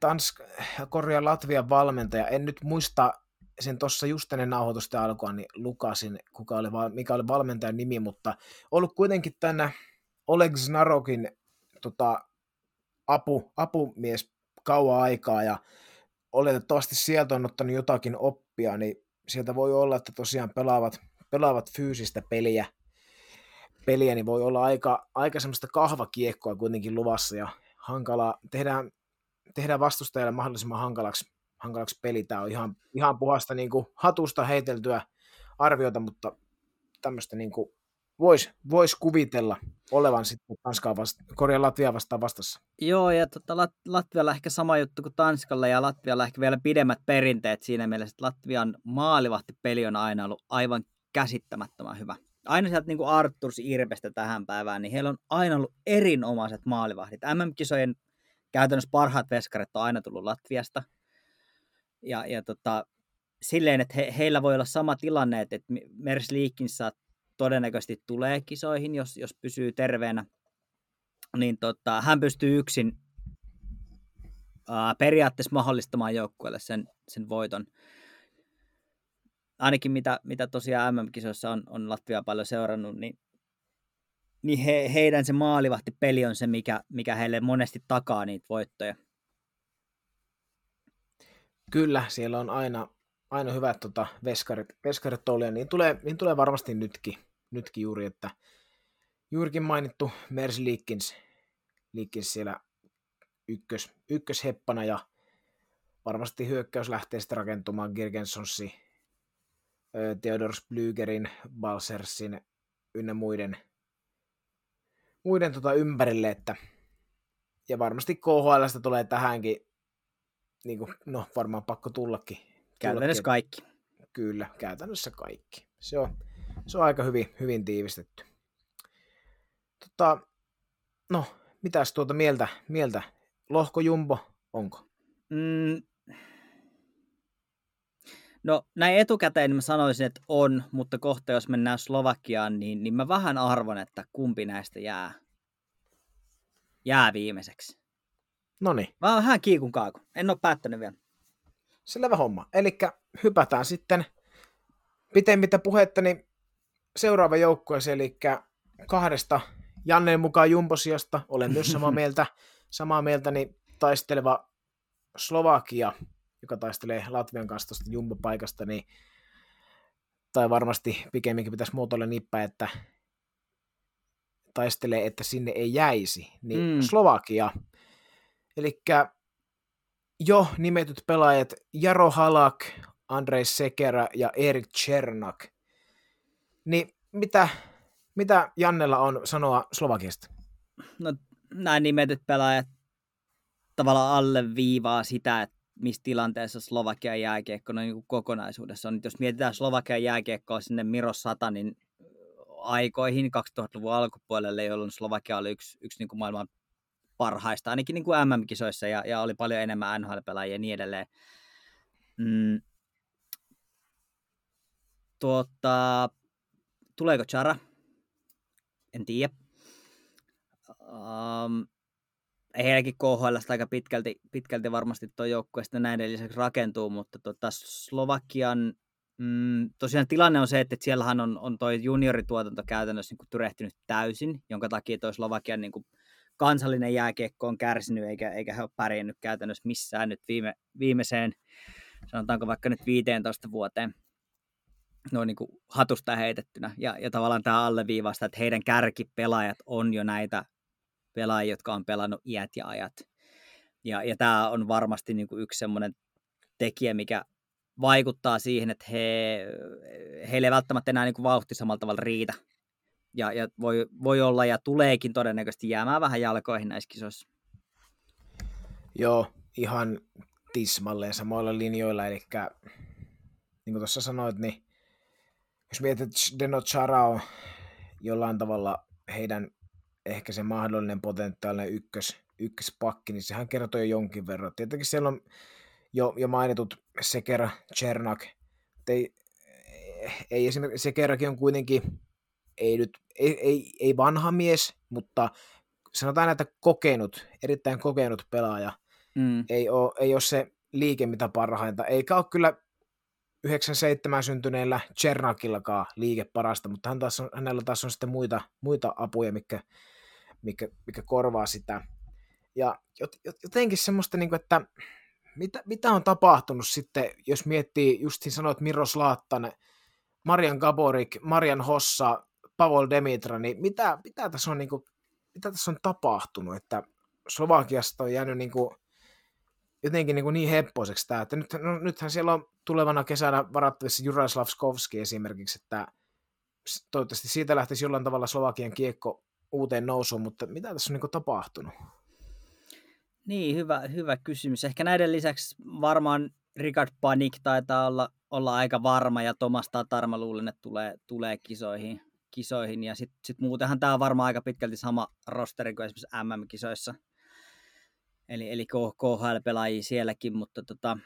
Tanska, korjaa Latvian valmentaja, en nyt muista sen tuossa just ennen nauhoitusta alkua, niin lukasin, kuka oli, mikä oli valmentajan nimi, mutta ollut kuitenkin tänä Oleg Znarokin tota, apu, apumies kauan aikaa ja oletettavasti sieltä on ottanut jotakin oppia, niin sieltä voi olla, että tosiaan pelaavat, pelaavat fyysistä peliä, peliä, niin voi olla aika, aika semmoista kahvakiekkoa kuitenkin luvassa ja hankalaa, tehdään, tehdään vastustajalle mahdollisimman hankalaksi, hankalaksi peli. Tämä on ihan, ihan puhasta niin kuin hatusta heiteltyä arviota, mutta tämmöistä niin kuin voisi vois kuvitella olevan sitten Tanskaa vasta, Korea Latvia vastaan vastassa. Joo, ja tota, Lat- Latvialla ehkä sama juttu kuin Tanskalla, ja Latvialla ehkä vielä pidemmät perinteet siinä mielessä, että Latvian maalivahtipeli on aina ollut aivan käsittämättömän hyvä. Aina sieltä niin kuin Arturs Irpestä tähän päivään, niin heillä on aina ollut erinomaiset maalivahdit. MM-kisojen käytännössä parhaat veskarit on aina tullut Latviasta. Ja, ja tota, silleen, että he, heillä voi olla sama tilanne, että, Mers Liikkinsä todennäköisesti tulee kisoihin, jos, jos pysyy terveenä, niin tota, hän pystyy yksin ää, periaatteessa mahdollistamaan joukkueelle sen, sen voiton. Ainakin mitä, mitä tosiaan MM-kisoissa on, on Latvia paljon seurannut, niin, niin he, heidän se peli on se, mikä, mikä heille monesti takaa niitä voittoja. Kyllä, siellä on aina, aina hyvät tota, veskarit, veskarit oli, niin tulee, niin tulee varmasti nytkin, nytkin juuri, että juurikin mainittu Mercy Leakins, Leakins siellä ykkös, ykkösheppana ja varmasti hyökkäys lähtee sitten rakentumaan Girgensonsi, Theodor Blügerin, Balsersin ynnä muiden, muiden tota ympärille, että ja varmasti KHLstä tulee tähänkin, niin kuin, no varmaan pakko tullakin Käytännössä kaikki. Kyllä, käytännössä kaikki. Se on, se on aika hyvin, hyvin tiivistetty. Tota, no, mitäs tuota mieltä, mieltä? Lohko Jumbo, onko? Mm, no näin etukäteen mä sanoisin, että on, mutta kohta jos mennään Slovakiaan, niin, niin mä vähän arvon, että kumpi näistä jää, jää viimeiseksi. No niin. Vähän kiikun kaaku. En ole päättänyt vielä. Selvä homma. Eli hypätään sitten pitemmittä puhetta niin seuraava joukkueeseen, eli kahdesta Jannen mukaan Jumbosiasta, olen myös samaa mieltä, samaa mieltä niin taisteleva Slovakia, joka taistelee Latvian kanssa tuosta Jumbo-paikasta, niin, tai varmasti pikemminkin pitäisi muotoilla nippä, että taistelee, että sinne ei jäisi, niin mm. Slovakia. Eli jo nimetyt pelaajat Jaro Halak, Andrei Sekera ja Erik Chernak. Niin mitä, mitä Jannella on sanoa Slovakiasta? No nämä nimetyt pelaajat tavallaan alleviivaa sitä, että missä tilanteessa Slovakian jääkiekko no, niin kokonaisuudessa on. Jos mietitään Slovakian jääkiekkoa sinne Miro Satanin aikoihin 2000-luvun alkupuolelle, jolloin Slovakia oli yksi, yksi niin kuin maailman parhaista, ainakin niin kuin MM-kisoissa, ja, ja oli paljon enemmän NHL-pelaajia ja niin edelleen. Mm. Tuota, tuleeko Chara? En tiedä. Um, heilläkin KHL aika pitkälti, pitkälti varmasti tuo joukkue sitten näiden lisäksi rakentuu, mutta tuota, Slovakian mm, tosiaan tilanne on se, että siellähän on, on toi juniorituotanto käytännössä niin tyrehtynyt täysin, jonka takia toi Slovakian niin kuin kansallinen jääkiekko on kärsinyt, eikä, eikä he ole pärjännyt käytännössä missään nyt viime, viimeiseen, sanotaanko vaikka nyt 15 vuoteen noin niin kuin hatusta heitettynä. Ja, ja tavallaan tämä alleviivasta, että heidän kärkipelaajat on jo näitä pelaajia, jotka on pelannut iät ja ajat. Ja, ja tämä on varmasti niin kuin yksi semmoinen tekijä, mikä vaikuttaa siihen, että he, heille ei välttämättä enää niin kuin vauhti samalla tavalla riitä. Ja, ja voi, voi olla ja tuleekin todennäköisesti jäämään vähän jalkoihin näissä kisoissa. Joo, ihan tismalleen samoilla linjoilla, eli niin kuin tuossa sanoit, niin jos mietit, että Deno Chara on jollain tavalla heidän ehkä se mahdollinen potentiaalinen ykkös, ykköspakki, niin sehän kertoo jo jonkin verran. Tietenkin siellä on jo, jo mainitut Sekera, Chernak. Ei, ei esimerkiksi Sekerakin on kuitenkin ei, nyt, ei, ei, ei vanha mies, mutta sanotaan, että kokenut, erittäin kokenut pelaaja. Mm. Ei, ole, ei ole se liike mitä parhainta, eikä ole kyllä 97 syntyneellä Chernakillakaan liike parasta, mutta hän taas on, hänellä taas on sitten muita, muita apuja, mikä, mikä, mikä korvaa sitä. Ja jotenkin semmoista, niin kuin, että mitä, mitä on tapahtunut sitten, jos miettii, justin sanoit Miros Laattan, Marian Gaborik, Marian Hossa, Pavol Demitra, niin mitä, mitä, tässä on, niin kuin, mitä tässä on tapahtunut, että Slovakiasta on jäänyt niin kuin, jotenkin niin, kuin niin heppoiseksi tämä, että nyt, no, nythän siellä on tulevana kesänä varattavissa Juraslav Skovski esimerkiksi, että toivottavasti siitä lähtisi jollain tavalla Slovakian kiekko uuteen nousuun, mutta mitä tässä on niin tapahtunut? Niin, hyvä, hyvä kysymys. Ehkä näiden lisäksi varmaan Richard Panik taitaa olla, olla aika varma ja Tomas Tatar mä luulen, että tulee, tulee kisoihin, kisoihin. Ja sitten sit muutenhan tämä on varmaan aika pitkälti sama rosteri kuin esimerkiksi MM-kisoissa. Eli, eli KHL-pelaajia sielläkin, mutta tota,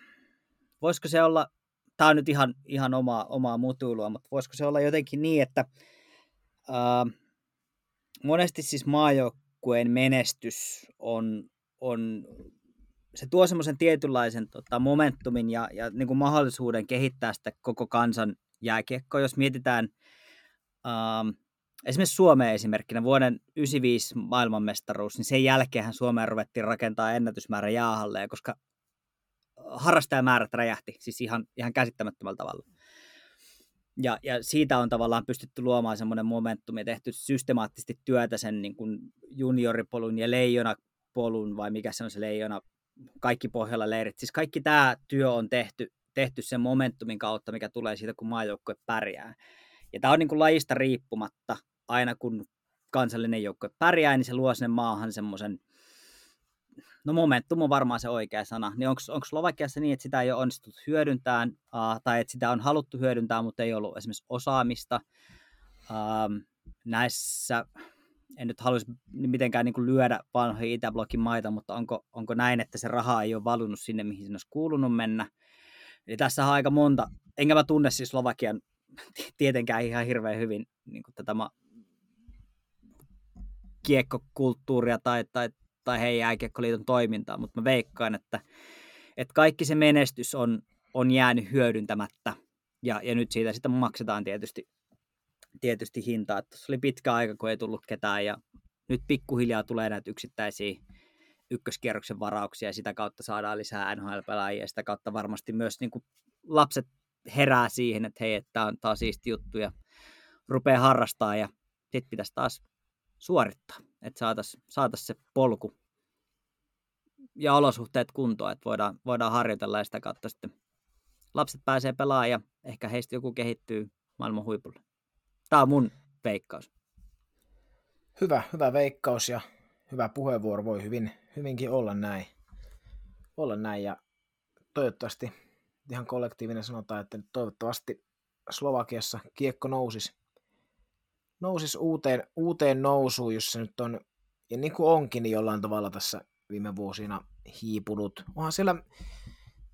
voisiko se olla, tämä on nyt ihan, ihan omaa, omaa mutuilua, mutta voisiko se olla jotenkin niin, että ää, monesti siis maajoukkueen menestys on, on se tuo semmoisen tietynlaisen tota, momentumin ja, ja niin kuin mahdollisuuden kehittää sitä koko kansan jääkiekkoa. Jos mietitään ähm, esimerkiksi Suomeen esimerkkinä vuoden 1995 maailmanmestaruus, niin sen jälkeen Suomeen ruvettiin rakentaa ennätysmäärä jäähalleja, koska harrastajamäärät räjähti, siis ihan, ihan käsittämättömällä tavalla. Ja, ja siitä on tavallaan pystytty luomaan semmoinen momentum ja tehty systemaattisesti työtä sen niin kuin junioripolun ja leijonapolun, vai mikä se on se leijona, kaikki pohjalla leirit. Siis kaikki tämä työ on tehty, tehty sen momentumin kautta, mikä tulee siitä, kun maajoukkue pärjää. Ja tämä on niin kuin lajista riippumatta, aina kun kansallinen joukkue pärjää, niin se luo sinne maahan semmoisen no momentum on varmaan se oikea sana, niin onko Slovakiassa niin, että sitä ei ole onnistuttu hyödyntämään, uh, tai että sitä on haluttu hyödyntää, mutta ei ollut esimerkiksi osaamista. Uh, näissä, en nyt haluaisi mitenkään niin kuin lyödä vanhoja Itäblokin maita, mutta onko, onko näin, että se raha ei ole valunut sinne, mihin se olisi kuulunut mennä. Eli tässä on aika monta, enkä mä tunne siis Slovakian tietenkään ihan hirveän hyvin niin kuin tätä ma- kiekkokulttuuria tai, tai tai hei jääkiekkoliiton toimintaa, mutta mä veikkaan, että, että kaikki se menestys on, on jäänyt hyödyntämättä ja, ja nyt siitä sitten maksetaan tietysti, tietysti hintaa. Että oli pitkä aika, kun ei tullut ketään ja nyt pikkuhiljaa tulee näitä yksittäisiä ykköskierroksen varauksia ja sitä kautta saadaan lisää NHL-pelaajia ja sitä kautta varmasti myös niin kuin lapset herää siihen, että hei, että tämä on, on siisti juttu ja rupeaa harrastaa ja sitten pitäisi taas suorittaa, että saataisiin saatais se polku ja olosuhteet kuntoon, että voidaan, voidaan harjoitella ja sitä kautta sitten lapset pääsee pelaamaan ja ehkä heistä joku kehittyy maailman huipulle. Tämä on mun veikkaus. Hyvä, hyvä veikkaus ja hyvä puheenvuoro voi hyvin, hyvinkin olla näin. Olla näin ja toivottavasti ihan kollektiivinen sanotaan, että toivottavasti Slovakiassa kiekko nousisi nousisi uuteen, uuteen nousuun, jos se nyt on, ja niin kuin onkin, niin jollain tavalla tässä viime vuosina hiipunut. Onhan siellä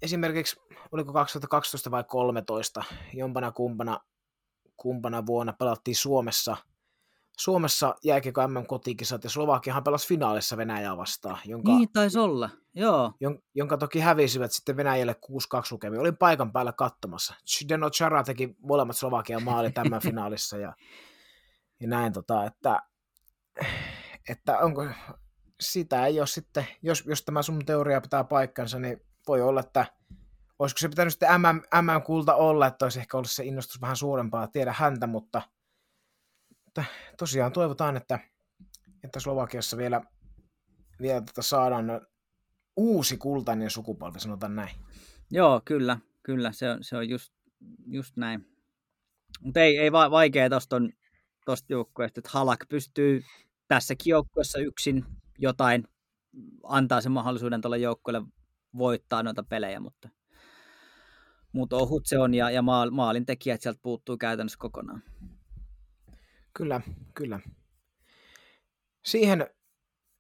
esimerkiksi, oliko 2012 vai 2013, jompana kumpana, kumpana vuonna pelattiin Suomessa Suomessa jääkiekko MM kotikisat ja Slovakiahan pelasi finaalissa Venäjää vastaan, jonka, Niin taisi olla, joo. jon, jonka toki hävisivät sitten Venäjälle 6-2 lukemia. Olin paikan päällä katsomassa. Zdeno Chara teki molemmat Slovakian maali tämän finaalissa ja, ja näin, tota, että, että onko, sitä ei ole sitten, jos, jos tämä sun teoria pitää paikkansa, niin voi olla, että olisiko se pitänyt sitten MM, MM-kulta olla, että olisi ehkä ollut se innostus vähän suurempaa, tiedä häntä, mutta, mutta tosiaan toivotaan, että, että Slovakiassa vielä, vielä tota saadaan uusi kultainen sukupolvi, sanotaan näin. Joo, kyllä, kyllä, se on, se on just, just näin. Mutta ei, ei va- vaikea tuosta tosta joukkueesta, että Halak pystyy tässäkin joukkueessa yksin jotain, antaa sen mahdollisuuden tuolle joukkueelle voittaa noita pelejä, mutta, mutta ohut se on ja, ja maal, maalin tekijät sieltä puuttuu käytännössä kokonaan. Kyllä, kyllä. Siihen,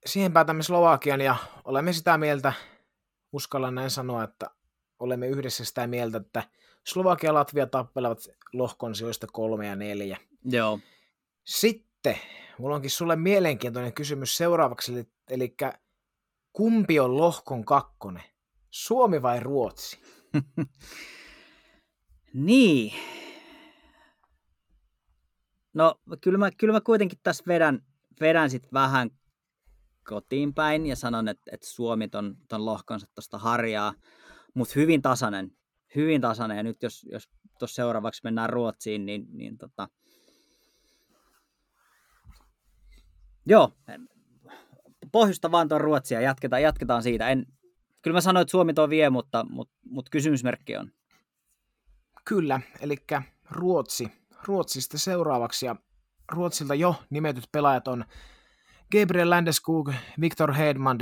siihen päätämme Slovakian ja olemme sitä mieltä, uskallan näin sanoa, että olemme yhdessä sitä mieltä, että Slovakia ja Latvia tappelevat lohkon sijoista kolme ja neljä. Joo. Sitten, mulla onkin sulle mielenkiintoinen kysymys seuraavaksi, eli, eli kumpi on lohkon kakkonen? Suomi vai Ruotsi? niin. No, kyllä mä, kyllä mä kuitenkin tässä vedän, vedän sit vähän kotiin päin ja sanon, että, että Suomi ton, ton lohkonsa tuosta harjaa, mutta hyvin tasainen. Hyvin tasainen. Ja nyt jos, jos tuossa seuraavaksi mennään Ruotsiin, niin, niin tota... Joo, pohjusta vaan tuon Ruotsia, jatketaan, jatketaan siitä. En, kyllä mä sanoin, että Suomi tuo vie, mutta, mutta, mutta kysymysmerkki on. Kyllä, eli Ruotsi. Ruotsista seuraavaksi, ja Ruotsilta jo nimetyt pelaajat on Gabriel Landeskog, Viktor Hedman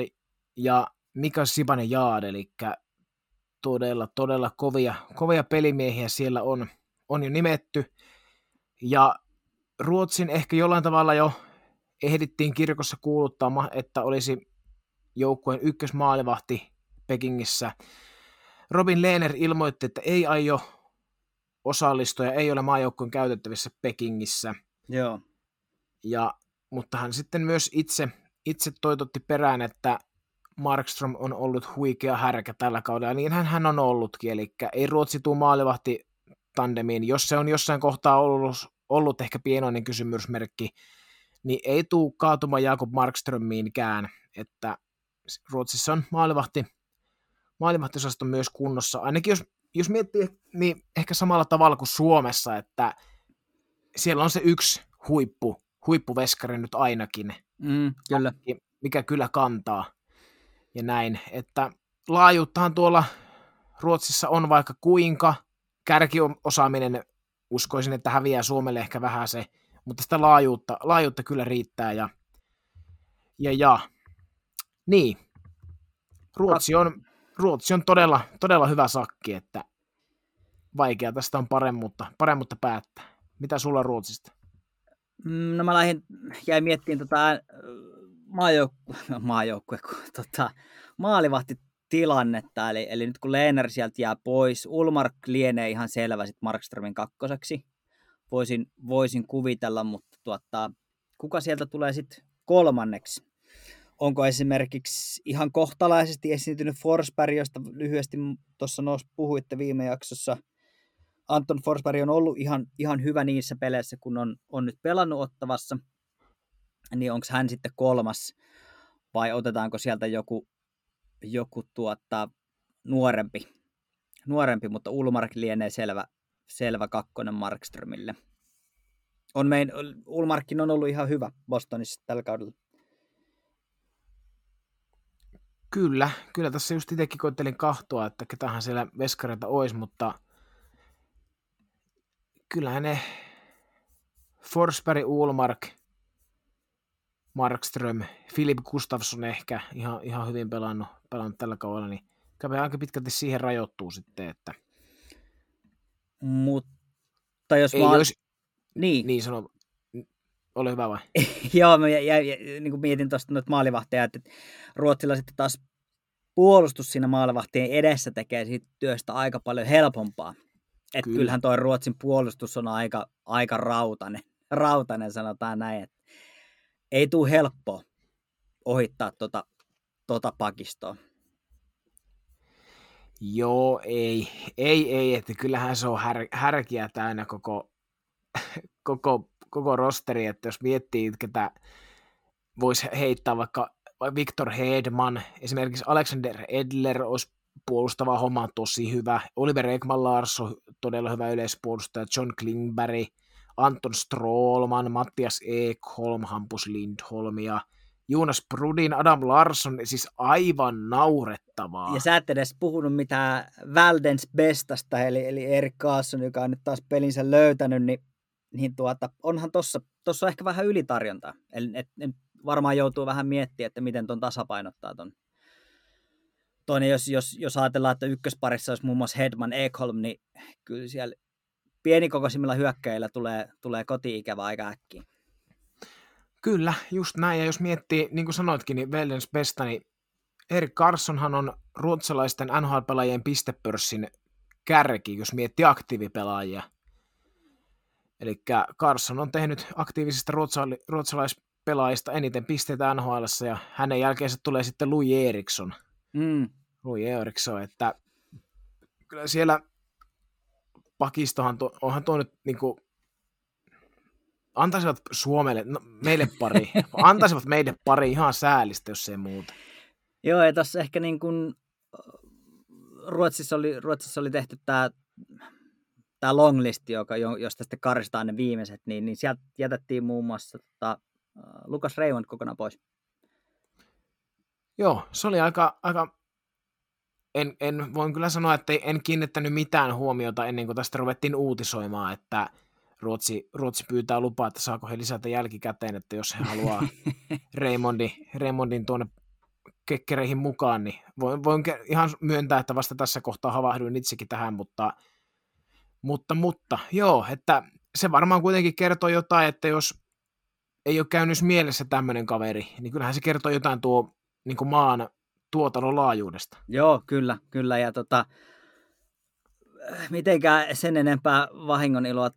ja Mika Sibanen Jaad, eli todella, todella kovia, kovia pelimiehiä siellä on, on jo nimetty. Ja Ruotsin ehkä jollain tavalla jo ehdittiin kirkossa kuuluttaa, että olisi joukkueen ykkösmaalivahti Pekingissä. Robin Lehner ilmoitti, että ei aio osallistua ja ei ole maajoukkueen käytettävissä Pekingissä. Joo. Ja, mutta hän sitten myös itse, itse toitotti perään, että Markström on ollut huikea härkä tällä kaudella, niin hän, hän on ollutkin, eli ei Ruotsi tuu maalivahti tandemiin. Jos se on jossain kohtaa ollut, ollut ehkä pienoinen kysymysmerkki, niin ei tuu kaatumaan Jakob Markströmiinkään, että Ruotsissa on maalivahti, maalivahtiosaston myös kunnossa, ainakin jos, jos miettii, niin ehkä samalla tavalla kuin Suomessa, että siellä on se yksi huippu, huippuveskari nyt ainakin, mm, kyllä. mikä kyllä kantaa ja näin, että laajuuttahan tuolla Ruotsissa on vaikka kuinka, kärkiosaaminen uskoisin, että häviää Suomelle ehkä vähän se, mutta sitä laajuutta, laajuutta kyllä riittää ja, ja, ja. niin, Ruotsi on, Ruotsi on todella, todella hyvä sakki, että vaikea tästä on paremmuutta, paremmuutta päättää. Mitä sulla Ruotsista? Mm, no mä lähdin, jäin miettimään tota maajoukkue, maajoukkue tota, maalivahti tilannetta, eli, eli nyt kun Leener sieltä jää pois, Ulmark lienee ihan selvä sitten Markströmin kakkoseksi, voisin, voisin kuvitella, mutta tuota, kuka sieltä tulee sitten kolmanneksi? Onko esimerkiksi ihan kohtalaisesti esiintynyt Forsberg, josta lyhyesti tuossa puhuitte viime jaksossa. Anton Forsberg on ollut ihan, ihan hyvä niissä peleissä, kun on, on nyt pelannut ottavassa. Niin onko hän sitten kolmas vai otetaanko sieltä joku, joku tuota, nuorempi, nuorempi, mutta Ulmark lienee selvä, selvä kakkonen Markströmille. On mein, Ulmarkin on ollut ihan hyvä Bostonissa tällä kaudella. Kyllä, kyllä tässä just itsekin koittelin kahtoa, että ketähän siellä veskareita olisi, mutta kyllähän ne Forsberg, Ulmark, Markström, Filip Gustafsson ehkä ihan, ihan hyvin pelannut, pelannut tällä kaudella, niin kävi aika pitkälti siihen rajoittuu sitten, että mutta jos ei mä... olisi, Niin. niin sano, ole hyvä vai? Joo, mä jä, jä, niin kuin mietin tuosta noita maalivahteja, että Ruotsilla sitten taas puolustus siinä maalivahtien edessä tekee siitä työstä aika paljon helpompaa. Että Kyllä. kyllähän tuo Ruotsin puolustus on aika, aika rautainen, rautainen, sanotaan näin. Että ei tule helppoa ohittaa tota, tota pakistoa. Joo, ei, ei, ei, että kyllähän se on här, härkiä täynnä koko, koko, koko rosteri, että jos miettii, ketä voisi heittää vaikka Victor Hedman, esimerkiksi Alexander Edler olisi puolustava homma tosi hyvä, Oliver Ekman Larsson todella hyvä yleispuolustaja, John Klingberg, Anton Strollman, Mattias Ekholm, Hampus Lindholm ja Jonas Brudin, Adam Larsson, siis aivan naurettavaa. Ja sä et edes puhunut mitään Väldens Bestasta, eli, eli Erik Kaasson, joka on nyt taas pelinsä löytänyt, niin, niin tuota, onhan tossa, tossa ehkä vähän ylitarjontaa. Eli et, et varmaan joutuu vähän miettimään, että miten ton tasapainottaa ton. Toinen, jos, jos, jos ajatellaan, että ykkösparissa olisi muun muassa Hedman Ekholm, niin kyllä siellä pienikokoisimmilla hyökkäillä tulee, tulee koti-ikävä aika äkkiä. Kyllä, just näin. Ja jos miettii, niin kuin sanoitkin, niin Vellens Besta, niin Erik Carssonhan on ruotsalaisten NHL-pelaajien pistepörssin kärki, jos miettii aktiivipelaajia. Eli Carson on tehnyt aktiivisista ruotsali- ruotsalaispelaajista eniten pisteitä NHL, ja hänen jälkeensä tulee sitten Louis Eriksson. Mm. Louis Eriksson, että kyllä siellä pakistohan, to, onhan tuo nyt niin kuin, antaisivat Suomelle, no, meille pari, antaisivat meille pari ihan säälistä, jos ei muuta. Joo, ja tässä ehkä niin kuin Ruotsissa oli, Ruotsissa oli tehty tämä tämä longlist, joka, josta sitten karistaan ne viimeiset, niin, niin sieltä jätettiin muun muassa tota, Lukas Reimond kokonaan pois. Joo, se oli aika, aika en, en voin kyllä sanoa, että en kiinnittänyt mitään huomiota ennen kuin tästä ruvettiin uutisoimaan, että Ruotsi, Ruotsi pyytää lupaa, että saako he lisätä jälkikäteen, että jos he haluaa Raymondin, Raymondin tuonne kekkereihin mukaan, niin voin, voin ihan myöntää, että vasta tässä kohtaa havahduin itsekin tähän, mutta, mutta, mutta joo, että se varmaan kuitenkin kertoo jotain, että jos ei ole käynyt mielessä tämmöinen kaveri, niin kyllähän se kertoo jotain tuo niin kuin maan tuotannon laajuudesta. Joo, kyllä, kyllä. Ja tota, mitenkään sen enempää vahingon iloa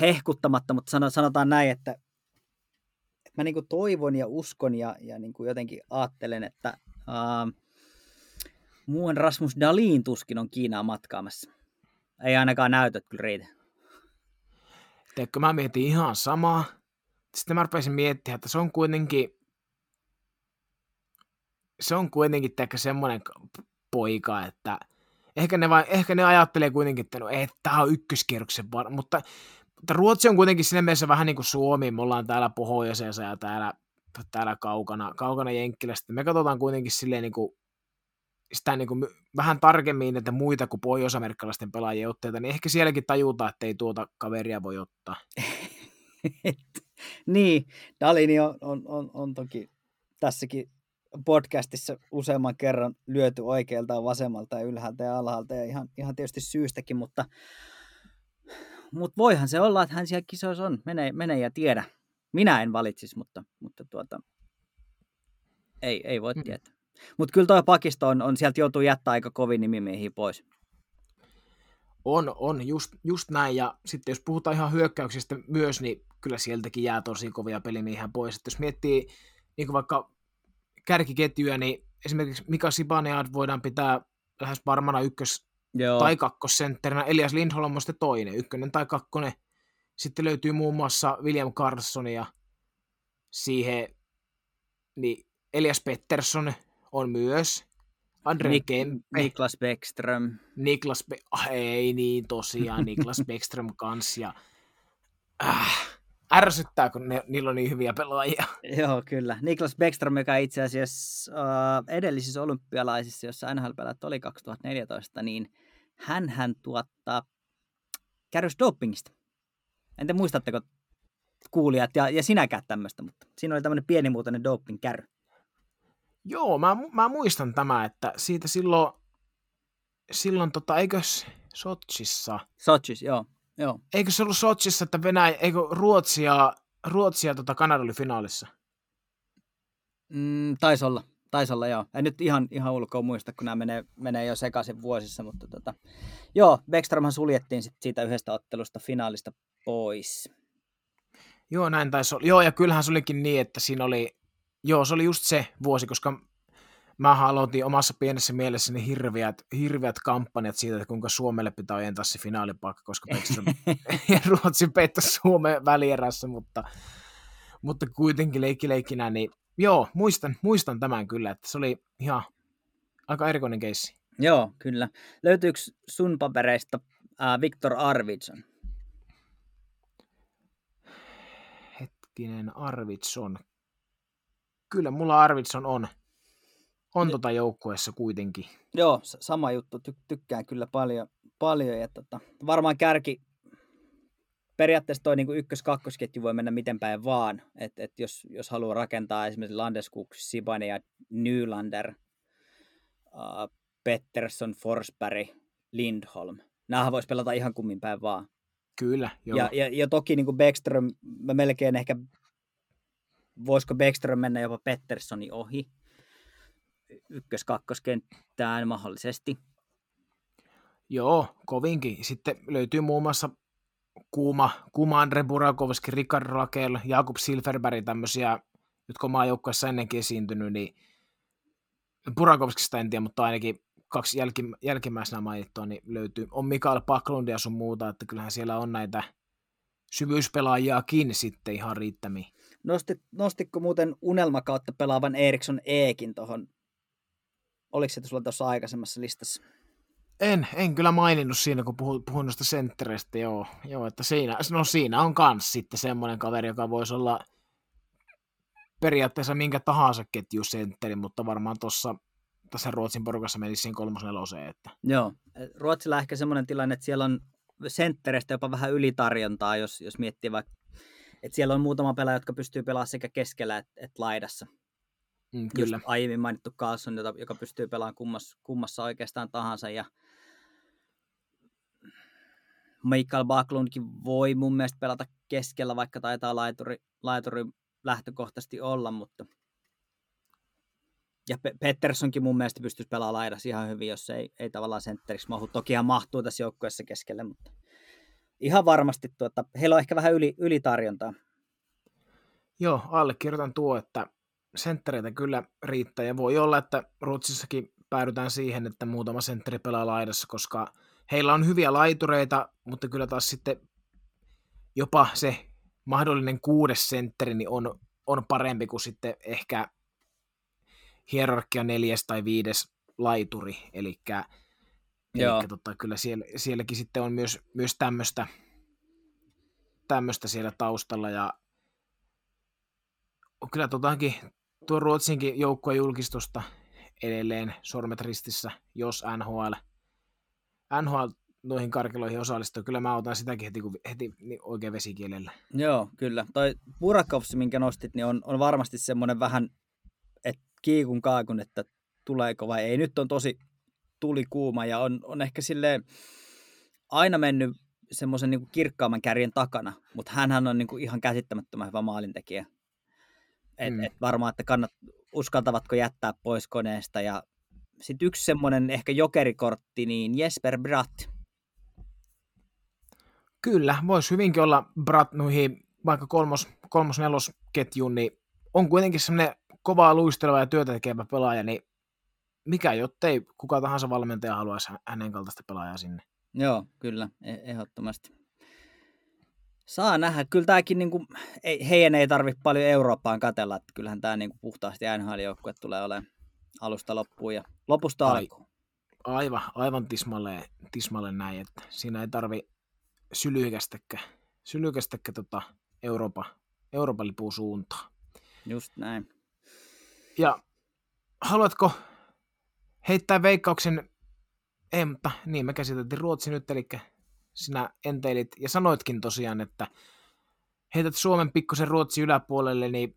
hehkuttamatta, mutta sanotaan näin, että, että mä niin kuin toivon ja uskon ja, ja niin kuin jotenkin ajattelen, että uh, muun Rasmus Dalin tuskin on Kiinaa matkaamassa. Ei ainakaan näytöt kyllä riitä. Teekö mä mietin ihan samaa. Sitten mä rupesin miettimään, että se on kuitenkin se on kuitenkin ehkä semmoinen poika, että ehkä ne, vai, ehkä ne ajattelee kuitenkin, että no, tämä on ykköskierroksen var, mutta Ruotsi on kuitenkin siinä mielessä vähän niin kuin Suomi, me ollaan täällä pohjoisessa ja täällä, täällä kaukana, kaukana Jenkkilästä. Me katsotaan kuitenkin silleen niin kuin, sitä niin kuin vähän tarkemmin, että muita kuin pohjoisamerikkalaisten pelaajien otteita, niin ehkä sielläkin tajutaan, että ei tuota kaveria voi ottaa. niin, Dalini on, on, on, on toki tässäkin podcastissa useamman kerran lyöty oikealta vasemmalta ja ylhäältä ja alhaalta ja ihan, ihan tietysti syystäkin, mutta, mutta voihan se olla, että hän siellä kisoissa on. Mene, mene ja tiedä. Minä en valitsisi, mutta, mutta tuota, ei, ei voi mm. tietää. Mutta kyllä tuo pakisto on, on, sieltä joutuu jättää aika kovin nimimiehiä pois. On, on, just, just näin. Ja sitten jos puhutaan ihan hyökkäyksistä myös, niin kyllä sieltäkin jää tosi kovia pelimiehiä pois. Et jos miettii niin vaikka kärkiketjuja, niin esimerkiksi Mika Sibanead voidaan pitää lähes varmana ykkös- Joo. tai kakkosentterinä. Elias Lindholm on sitten toinen, ykkönen tai kakkonen. Sitten löytyy muun muassa William Carson ja siihen niin Elias Pettersson on myös. Andre Nik- Kempe. Niklas Bäckström. Niklas Be- ah, ei niin tosiaan, Niklas Bäckström kanssa. Ja, äh, ärsyttää, kun ne, niillä on niin hyviä pelaajia. Joo, kyllä. Niklas Bäckström, joka itse asiassa uh, edellisissä olympialaisissa, jossa nhl oli 2014, niin hän hän tuottaa kärrys dopingista. En te muistatteko kuulijat ja, ja sinäkään tämmöistä, mutta siinä oli tämmöinen pienimuotoinen doping-kärry. Joo, mä, mä muistan tämä, että siitä silloin, silloin tota, eikös Sotsissa? Sotsissa, joo. Joo. Eikö se ollut Sotsissa, että Venäjä, eikö Ruotsia, Ruotsia tota Kanada oli finaalissa? Mm, taisi olla. Taisi olla joo. En nyt ihan, ihan ulkoa muista, kun nämä menee, menee jo sekaisin vuosissa, mutta tota, joo, Beckströmhän suljettiin sit siitä yhdestä ottelusta finaalista pois. Joo, näin taisi olla. Joo, ja kyllähän se olikin niin, että siinä oli, joo, se oli just se vuosi, koska mä aloitin omassa pienessä mielessäni hirviät, hirviät kampanjat siitä, että kuinka Suomelle pitää ojentaa se finaalipaikka, koska Beckström ja Ruotsi peittäisi Suomen välierässä, mutta, mutta kuitenkin leikkileikkinä, niin joo, muistan, muistan tämän kyllä, että se oli ihan aika erikoinen keissi. Joo, kyllä. Löytyykö sun papereista äh, Viktor Arvidsson? Hetkinen, Arvidsson. Kyllä, mulla Arvidsson on. On tota joukkueessa kuitenkin. Joo, sama juttu. Ty- tykkään kyllä paljon. paljon ja tota, varmaan kärki, periaatteessa toi niin ykkös-kakkosketju voi mennä miten päin vaan. Et, et jos, jos haluaa rakentaa esimerkiksi Landeskuk, Sibane ja Nylander, uh, Pettersson, Forsberg, Lindholm. Nämähän voisi pelata ihan kummin päin vaan. Kyllä, joo. Ja, ja, ja toki niin kuin Beckström, mä melkein ehkä, voisiko Beckström mennä jopa Petterssonin ohi ykkös-kakkoskenttään mahdollisesti. Joo, kovinkin. Sitten löytyy muun muassa Kuuma, Kuuma Andre Burakovski, Rickard Rakel, Jakub Silverberg, tämmöisiä, jotka on maajoukkueessa ennenkin esiintynyt, niin Burakovskista en tiedä, mutta ainakin kaksi jälkim, jälkimmäisenä mainittua, niin löytyy, on Mikael Paklund ja sun muuta, että kyllähän siellä on näitä syvyyspelaajiakin sitten ihan riittämiin. Nostit, nostitko muuten unelmakautta pelaavan Eriksson Eekin tuohon, oliko se sulla tuossa aikaisemmassa listassa? En, en kyllä maininnut siinä, kun puhuin, puhuin noista senttereistä, joo, joo, että siinä, no siinä on kans sitten semmoinen kaveri, joka voisi olla periaatteessa minkä tahansa ketjusentteri, mutta varmaan tuossa tässä Ruotsin porukassa menisi siinä kolmosneloseen. Että. Joo, Ruotsilla ehkä semmoinen tilanne, että siellä on senttereistä jopa vähän ylitarjontaa, jos, jos miettii vaikka, että siellä on muutama pelaaja, jotka pystyy pelaamaan sekä keskellä että, että laidassa. Mm, kyllä. Just aiemmin mainittu Carlson, joka, joka pystyy pelaamaan kummassa, kummassa oikeastaan tahansa. Ja Michael Backlundkin voi mun mielestä pelata keskellä, vaikka taitaa laituri, laituri lähtökohtaisesti olla, mutta ja Petterssonkin mun mielestä pystyisi pelaamaan laidassa ihan hyvin, jos ei, ei tavallaan sentteriksi mahu. Tokihan mahtuu tässä joukkueessa keskelle, mutta ihan varmasti tuota, heillä on ehkä vähän yli, ylitarjontaa. Joo, allekirjoitan tuo, että senttereitä kyllä riittää ja voi olla, että Ruotsissakin päädytään siihen, että muutama sentteri pelaa laidassa, koska heillä on hyviä laitureita, mutta kyllä taas sitten jopa se mahdollinen kuudes sentteri niin on, on parempi kuin sitten ehkä hierarkia neljäs tai viides laituri, eli tota, kyllä siellä, sielläkin sitten on myös, myös tämmöistä tämmöistä siellä taustalla. Ja kyllä totakin tuo Ruotsinkin joukkueen julkistusta edelleen sormet ristissä, jos NHL, NHL noihin karkeloihin osallistuu. Kyllä mä otan sitäkin heti, heti niin oikein vesikielellä. Joo, kyllä. Toi Burakovs, minkä nostit, niin on, on varmasti semmoinen vähän, että kiikun kaakun, että tuleeko vai ei. Nyt on tosi tuli kuuma ja on, on ehkä sille aina mennyt semmoisen niin kirkkaamman kärjen takana, mutta hän on niin kuin ihan käsittämättömän hyvä maalintekijä. Et, mm. et varmaan, että kannat, uskaltavatko jättää pois koneesta. Ja sitten yksi semmoinen ehkä jokerikortti, niin Jesper Bratt. Kyllä, voisi hyvinkin olla Bratt noihin vaikka kolmos, kolmos nelos ketjuun, niin on kuitenkin semmoinen kovaa luisteleva ja työtä tekevä pelaaja, niin mikä jottei kuka tahansa valmentaja haluaisi hänen kaltaista pelaajaa sinne. Joo, kyllä, e- ehdottomasti. Saa nähdä. Kyllä tämäkin, niin kuin, ei, heidän ei tarvitse paljon Eurooppaan katella, että kyllähän tämä niin kuin puhtaasti NHL-joukkue tulee olemaan alusta loppuun ja lopusta Ai, alkuun. Aivan, aivan tismalle, tismalle näin, että siinä ei tarvi sylykästäkään, sylykästäkään tota Eurooppa, Euroopan lipun suuntaan. Just näin. Ja haluatko heittää veikkauksen, ei, mutta niin me käsiteltiin Ruotsi nyt, eli sinä enteilit ja sanoitkin tosiaan, että heität Suomen pikkusen Ruotsi yläpuolelle, niin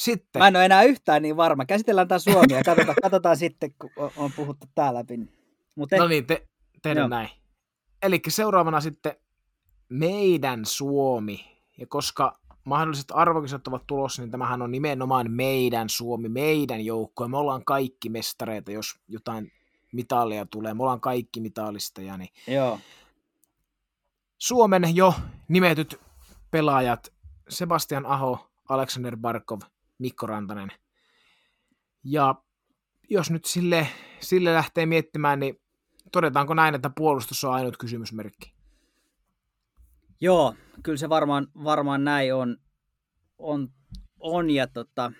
sitten... Mä en ole enää yhtään niin varma. Käsitellään tämä Suomi ja katsotaan, katsotaan sitten, kun on puhuttu tää läpi. Mut no niin, te, tehdään näin. Eli seuraavana sitten meidän Suomi. Ja koska mahdolliset arvokisat ovat tulossa, niin tämähän on nimenomaan meidän Suomi, meidän joukko. Me ollaan kaikki mestareita, jos jotain mitalia tulee. Me ollaan kaikki mitalisteja. Niin Joo. Suomen jo nimetyt pelaajat Sebastian Aho, Alexander Barkov, Mikko Rantanen. Ja jos nyt sille, sille lähtee miettimään, niin todetaanko näin, että puolustus on ainut kysymysmerkki? Joo, kyllä se varmaan, varmaan näin on. on, on ja tota,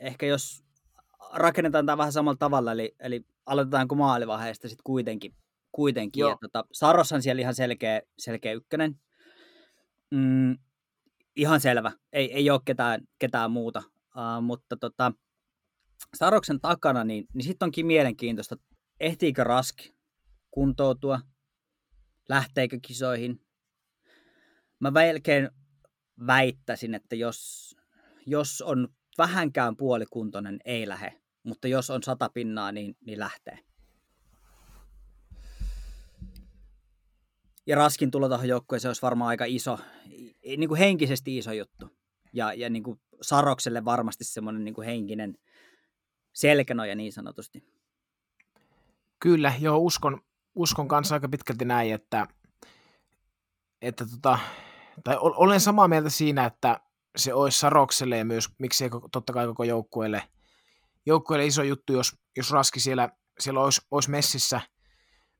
ehkä jos rakennetaan tämä vähän samalla tavalla, eli, eli aloitetaanko maalivaiheesta sitten kuitenkin. kuitenkin. Joo. Ja tota, Saros on siellä ihan selkeä, selkeä ykkönen. Mm, ihan selvä, ei, ei ole ketään, ketään muuta. Uh, mutta tota, Saroksen takana, niin, niin sitten onkin mielenkiintoista, ehtiikö Rask kuntoutua, lähteekö kisoihin. Mä melkein väittäisin, että jos, jos on vähänkään puolikuntoinen, ei lähe. Mutta jos on sata pinnaa, niin, niin lähtee. Ja Raskin tulo tuohon joukkueeseen olisi varmaan aika iso, niin kuin henkisesti iso juttu. Ja, ja niin kuin Sarokselle varmasti semmoinen niin kuin henkinen selkänoja niin sanotusti. Kyllä, joo, uskon, uskon kanssa aika pitkälti näin, että, että tota, tai olen samaa mieltä siinä, että se olisi Sarokselle ja myös miksei totta kai koko joukkueelle, joukkueelle iso juttu, jos, jos Raski siellä, siellä olisi, olisi messissä,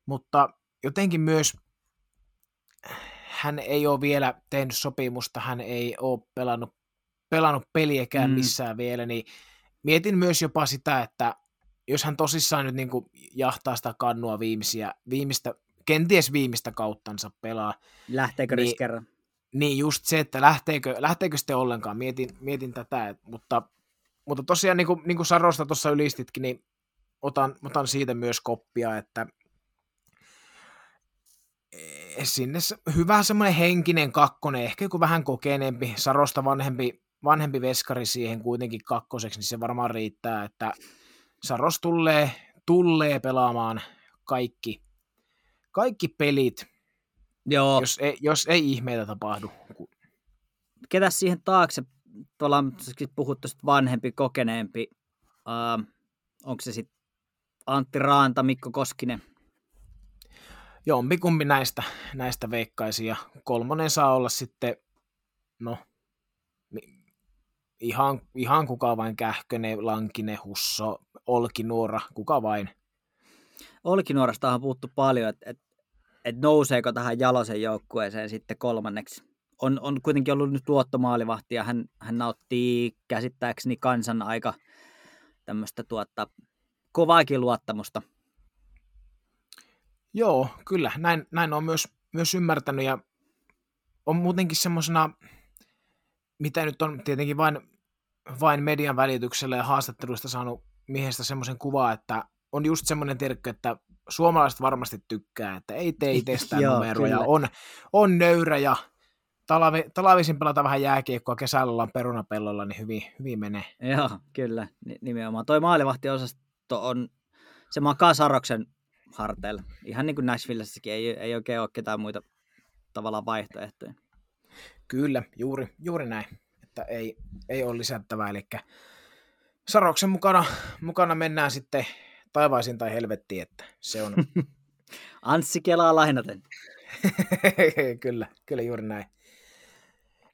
mutta jotenkin myös hän ei ole vielä tehnyt sopimusta, hän ei ole pelannut, pelannut peliäkään mm. missään vielä, niin mietin myös jopa sitä, että jos hän tosissaan nyt niin kuin jahtaa sitä kannua viimeisiä, viimeistä, kenties viimeistä kauttansa pelaa. Lähteekö niin, kerran? Niin just se, että lähteekö, lähteekö sitten ollenkaan, mietin, mietin tätä, että, mutta, mutta tosiaan niin kuin, niin kuin Sarosta tuossa ylistitkin, niin otan, otan siitä myös koppia, että sinne hyvä semmoinen henkinen kakkonen, ehkä joku vähän kokeneempi, Sarosta vanhempi, vanhempi veskari siihen kuitenkin kakkoseksi, niin se varmaan riittää, että Saros tulee, tulee pelaamaan kaikki, kaikki pelit, Joo. Jos, ei, jos ei ihmeitä tapahdu. Ketä siihen taakse, tuolla on puhuttu vanhempi, kokeneempi, uh, onko se sitten Antti Raanta, Mikko Koskinen? Jompikumpi näistä, näistä veikkaisi ja kolmonen saa olla sitten, no, ihan, ihan kuka vain Kähkönen, Lankinen, Husso, Olkinuora, kuka vain. Olkinuorasta on puhuttu paljon, että et, et nouseeko tähän Jalosen joukkueeseen sitten kolmanneksi. On, on kuitenkin ollut nyt luottomaalivahti ja hän, hän nauttii käsittääkseni kansan aika tämmöistä tuotta, kovaakin luottamusta. Joo, kyllä. Näin, näin on myös, myös ymmärtänyt ja on muutenkin semmoisena, mitä nyt on tietenkin vain, vain median välityksellä ja haastatteluista saanut miehestä semmoisen kuvaa, että on just semmoinen terkkö, että suomalaiset varmasti tykkää, että ei tee itsestään numeroja, on, on nöyrä ja talavi, talavisin pelata vähän jääkiekkoa, kesällä ollaan perunapellolla, niin hyvin, hyvin menee. Joo, kyllä, nimenomaan. Toi maalivahtiosasto on, se makaa Saroksen harteilla. Ihan niin kuin Nashvillessäkin ei, ei oikein ole ketään muita tavallaan vaihtoehtoja. Kyllä, juuri, juuri näin, että ei, ei ole lisättävää, eli Saroksen mukana, mukana mennään sitten taivaisin tai helvettiin, että se on... Anssi Kelaa lainaten. kyllä, kyllä juuri näin.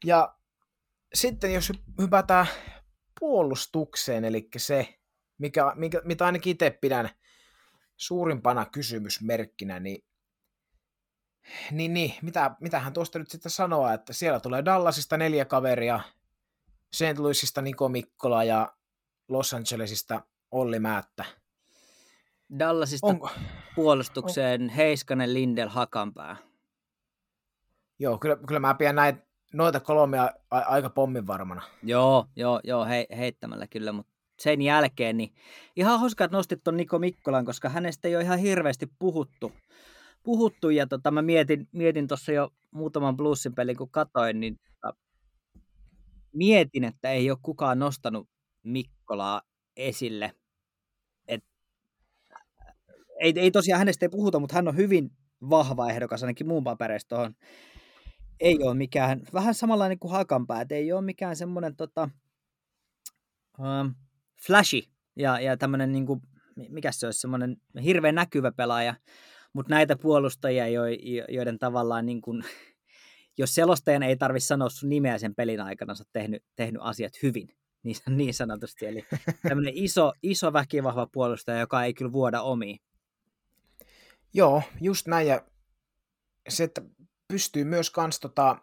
Ja sitten jos hypätään puolustukseen, eli se, mikä, mikä, mitä ainakin itse pidän suurimpana kysymysmerkkinä, niin, niin, niin mitä, mitähän tuosta nyt sitten sanoa, että siellä tulee Dallasista neljä kaveria, St. Louisista Niko Mikkola ja Los Angelesista Olli Määttä. Dallasista Onko? puolustukseen on... Heiskanen, Lindel, Hakanpää. Joo, kyllä, kyllä mä pidän näitä, noita kolmea a- aika pommin varmana. Joo, joo, joo he, heittämällä kyllä, mutta sen jälkeen niin ihan hauska, että nostit tuon Niko Mikkolan, koska hänestä ei ole ihan hirveästi puhuttu. Puhuttu ja tota, mä mietin, mietin tuossa jo muutaman bluesin pelin, kun katoin, niin tota, mietin, että ei ole kukaan nostanut Mikkolaa esille. Et, ei, ei tosiaan hänestä ei puhuta, mutta hän on hyvin vahva ehdokas ainakin muun papereista tuohon ei ole mikään, vähän samanlainen kuin Hakanpää, että ei ole mikään semmoinen tota, um, flashy ja, ja tämmöinen, niin kuin, mikä se olisi, semmoinen hirveän näkyvä pelaaja, mutta näitä puolustajia, joiden tavallaan niin kuin, jos selostajan ei tarvitse sanoa sun nimeä sen pelin aikana, sä oot tehnyt, tehnyt asiat hyvin, niin, niin sanotusti. Eli tämmöinen iso, iso väkivahva puolustaja, joka ei kyllä vuoda omiin. Joo, just näin. Ja se, että pystyy myös kans tota,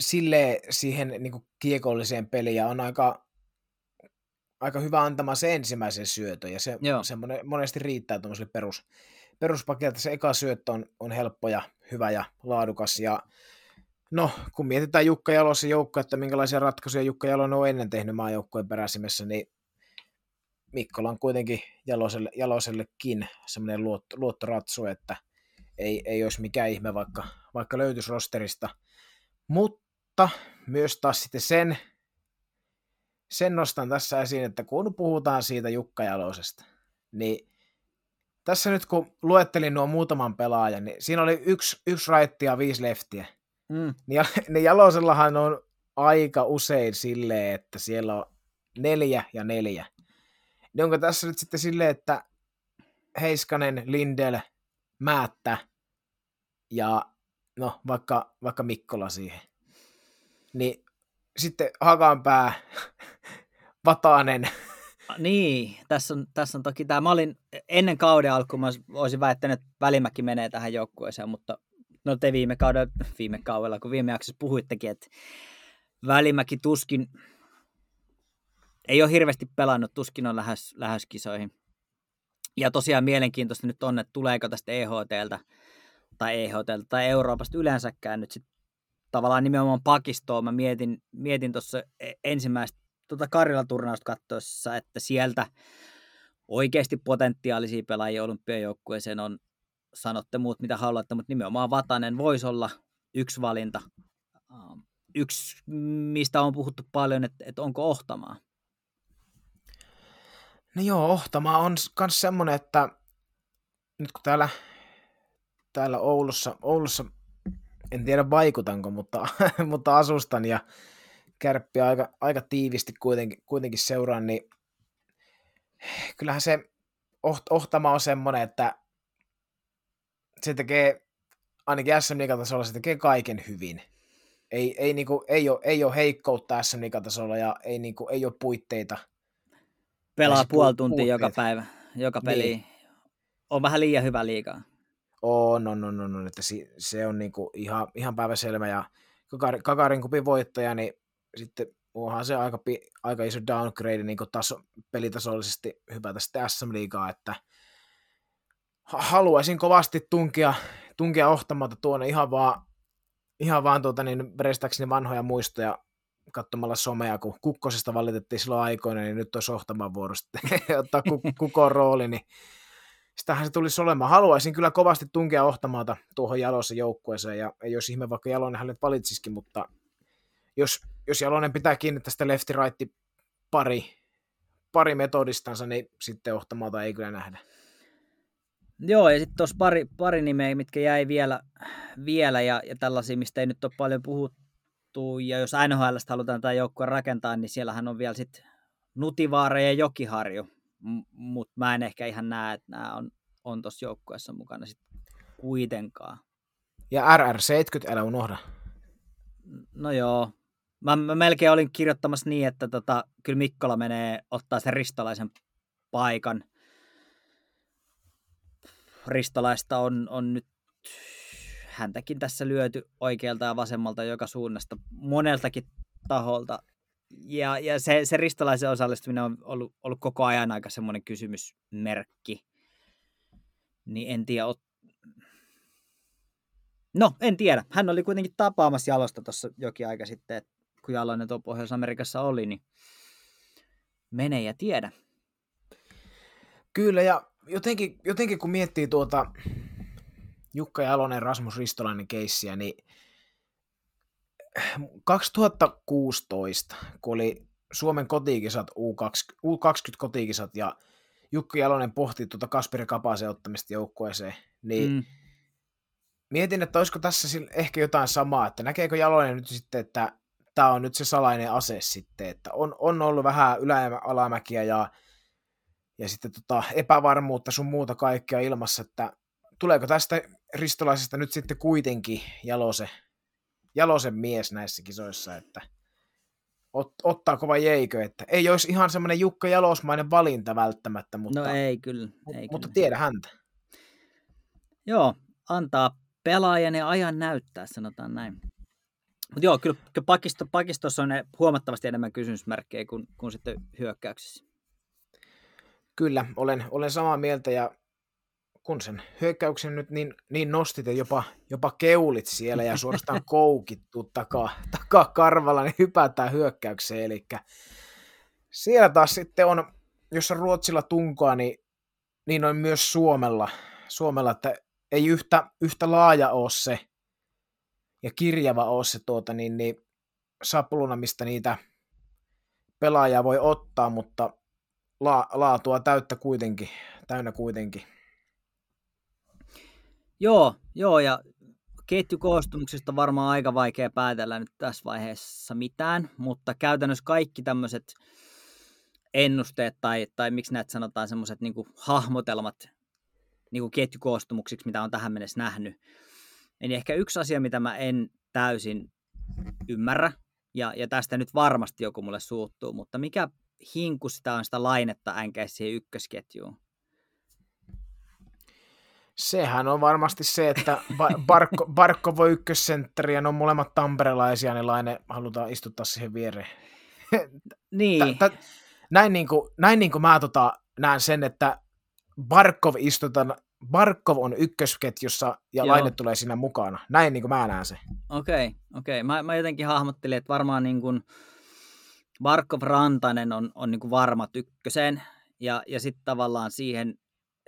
sille siihen niin kuin kiekolliseen peliin ja on aika, aika hyvä antamaan se ensimmäisen syötön ja se, se monesti riittää tuollaiselle perus, peruspakilta. Se eka syöttö on, on helppo ja hyvä ja laadukas ja No, kun mietitään Jukka Jalosen joukko, että minkälaisia ratkaisuja Jukka Jalonen on ennen tehnyt maajoukkojen peräsimessä, niin Mikkola on kuitenkin Jaloselle, Jalosellekin semmoinen luotto, luottoratsu, että ei, ei olisi mikään ihme, vaikka, vaikka löytyisi rosterista. Mutta myös taas sitten sen, sen nostan tässä esiin, että kun puhutaan siitä Jukka Jalosesta, niin tässä nyt kun luettelin nuo muutaman pelaajan, niin siinä oli yksi, yksi raitti ja viisi leftiä. Mm. Niin, niin Jalosellahan on aika usein silleen, että siellä on neljä ja neljä. Niin onko tässä nyt sitten silleen, että Heiskanen, Lindel, Määttä ja no vaikka, vaikka Mikkola siihen. Niin sitten Hakanpää, Vatanen. Niin, tässä on, tässä on toki tämä. Mä olin ennen kauden alkuun, mä olisin väittänyt, että Välimäki menee tähän joukkueeseen, mutta no te viime kaudella, viime kaudella, kun viime jaksossa puhuittekin, että Välimäki tuskin, ei ole hirveästi pelannut, tuskin on lähes, lähes kisoihin. Ja tosiaan mielenkiintoista nyt on, että tuleeko tästä EHTltä tai EHTltä tai Euroopasta yleensäkään nyt sit tavallaan nimenomaan pakistoon. Mä mietin, mietin tuossa e, ensimmäistä tuota Karjala-turnausta katsoessa, että sieltä oikeasti potentiaalisia pelaajia olympiajoukkueeseen on, sanotte muut mitä haluatte, mutta nimenomaan Vatanen voisi olla yksi valinta. Yksi, mistä on puhuttu paljon, että, että onko Ohtamaa. No joo, Ohtamaa on myös semmoinen, että nyt kun täällä, täällä Oulussa, Oulussa, en tiedä vaikutanko, mutta, mutta asustan ja kärppi aika, aika tiivisti kuitenkin, kuitenkin seuraan, niin kyllähän se Ohtama on semmoinen, että se tekee, ainakin SM tasolla se tekee kaiken hyvin. Ei, ei, niinku, ei, ole, ei ole heikkoutta SM tasolla ja ei, niinku, ei ole puitteita. Pelaa puoli tuntia joka päivä, joka peli. Niin. On vähän liian hyvä liikaa. On, on, on, on, on. Että se on niinku ihan, ihan päiväselvä ja Kakarin kupin voittaja, niin sitten onhan se aika, aika iso downgrade niin taso, pelitasollisesti hypätä sitten SM-liigaa, että haluaisin kovasti tunkea, tunkea ohtamalta tuonne ihan vaan, ihan vaan tuota, niin restääkseni vanhoja muistoja katsomalla somea, kun Kukkosesta valitettiin silloin aikoina, niin nyt olisi ohtaman vuorosta ottaa kukon rooli, niin sitähän se tulisi olemaan. Haluaisin kyllä kovasti tunkea ohtamaata tuohon jalossa joukkueeseen, ja ei olisi ihme, vaikka Jalonen hänet valitsisikin, mutta jos, jos Jalonen pitää kiinni tästä lefti right pari, pari metodistansa, niin sitten ohtamaata ei kyllä nähdä. Joo, ja sitten tuossa pari, pari nimeä, mitkä jäi vielä, vielä ja, ja tällaisia, mistä ei nyt ole paljon puhuttu, ja jos NHL halutaan tämä joukkue rakentaa, niin siellähän on vielä sitten Nutivaara ja Jokiharju, mutta mä en ehkä ihan näe, että nämä on, on tuossa joukkueessa mukana sitten kuitenkaan. Ja RR70, älä unohda. No joo, Mä, mä melkein olin kirjoittamassa niin, että tota, kyllä Mikkola menee ottaa sen ristolaisen paikan. Ristolaista on, on nyt häntäkin tässä lyöty oikealta ja vasemmalta joka suunnasta moneltakin taholta. Ja, ja se, se ristolaisen osallistuminen on ollut, ollut koko ajan aika semmoinen kysymysmerkki. Niin en tiedä, ot... No, en tiedä. Hän oli kuitenkin tapaamassa jalosta tuossa jokin aika sitten, että kun Jalonen tuo Pohjois-Amerikassa oli, niin mene ja tiedä. Kyllä, ja jotenkin, jotenkin kun miettii tuota Jukka Jalonen, Rasmus Ristolainen keissiä, niin 2016, kun oli Suomen kotikisat, U20, U20 kotikisat, ja Jukka Jalonen pohti tuota Kasperi Kapasen ottamista joukkueeseen, niin mm. mietin, että olisiko tässä ehkä jotain samaa, että näkeekö Jalonen nyt sitten, että tämä on nyt se salainen ase sitten, että on, on ollut vähän ylä- ja, ja sitten tota epävarmuutta sun muuta kaikkea ilmassa, että tuleeko tästä ristolaisesta nyt sitten kuitenkin Jalose, Jalosen mies näissä kisoissa, että ot, ottaako vai eikö, että ei olisi ihan semmoinen Jukka Jalosmainen valinta välttämättä, mutta, no ei kyllä. Ei mutta kyllä. tiedä häntä. Joo, antaa pelaajan ja ajan näyttää, sanotaan näin. Mutta joo, kyllä, kyllä pakisto, pakistossa on ne huomattavasti enemmän kysymysmerkkejä kuin, kuin sitten hyökkäyksessä. Kyllä, olen, olen samaa mieltä ja kun sen hyökkäyksen nyt niin, niin nostit ja jopa, jopa keulit siellä ja suorastaan koukittu takaa, takaa karvalla, niin hypätään hyökkäykseen. Eli siellä taas sitten on, jos on Ruotsilla tunkoa, niin, niin on myös Suomella, Suomella, että ei yhtä, yhtä laaja ole se ja kirjava ole se tuota, niin, niin sapluna, mistä niitä pelaajia voi ottaa, mutta la, laatua täyttä kuitenkin, täynnä kuitenkin. Joo, joo, ja ketjukoostumuksista varmaan aika vaikea päätellä nyt tässä vaiheessa mitään, mutta käytännössä kaikki tämmöiset ennusteet tai, tai miksi näet sanotaan semmoiset niin hahmotelmat niin ketjukoostumuksiksi, mitä on tähän mennessä nähnyt, niin ehkä yksi asia, mitä mä en täysin ymmärrä, ja, ja tästä nyt varmasti joku mulle suuttuu, mutta mikä hinku sitä on sitä lainetta änkeä siihen ykkösketjuun? Sehän on varmasti se, että Barkko, Barkko voi ykkössentteri ja ne on molemmat tamperelaisia, niin Laine halutaan istuttaa siihen viereen. Niin. Tä, näin, niin kuin, näin niin kuin mä tota, näen sen, että Barkov istutaan, Barkov on ykkösketjussa ja Joo. Laine tulee siinä mukana. Näin niin kuin mä näen se. Okei, okay, okei. Okay. Mä, mä jotenkin hahmottelin, että varmaan niin kuin Barkov Rantanen on, on niin kuin varmat ykköseen ja, ja sitten tavallaan siihen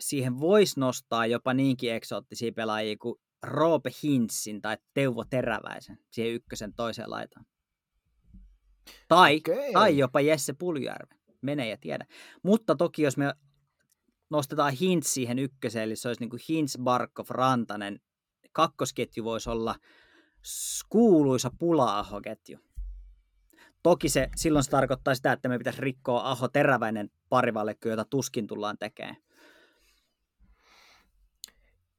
siihen voisi nostaa jopa niinkin eksoottisia pelaajia kuin Roope Hinsin tai Teuvo Teräväisen siihen ykkösen toiseen laitaan. Tai, okay. tai jopa Jesse Puljärvi. Mene ja tiedä. Mutta toki jos me nostetaan Hintz siihen ykköseen, eli se olisi niin kuin Hintz, Barkov, Rantanen, kakkosketju voisi olla kuuluisa pula-aho-ketju. Toki se, silloin se tarkoittaa sitä, että me pitäisi rikkoa Aho Teräväinen parivallekko, jota tuskin tullaan tekemään.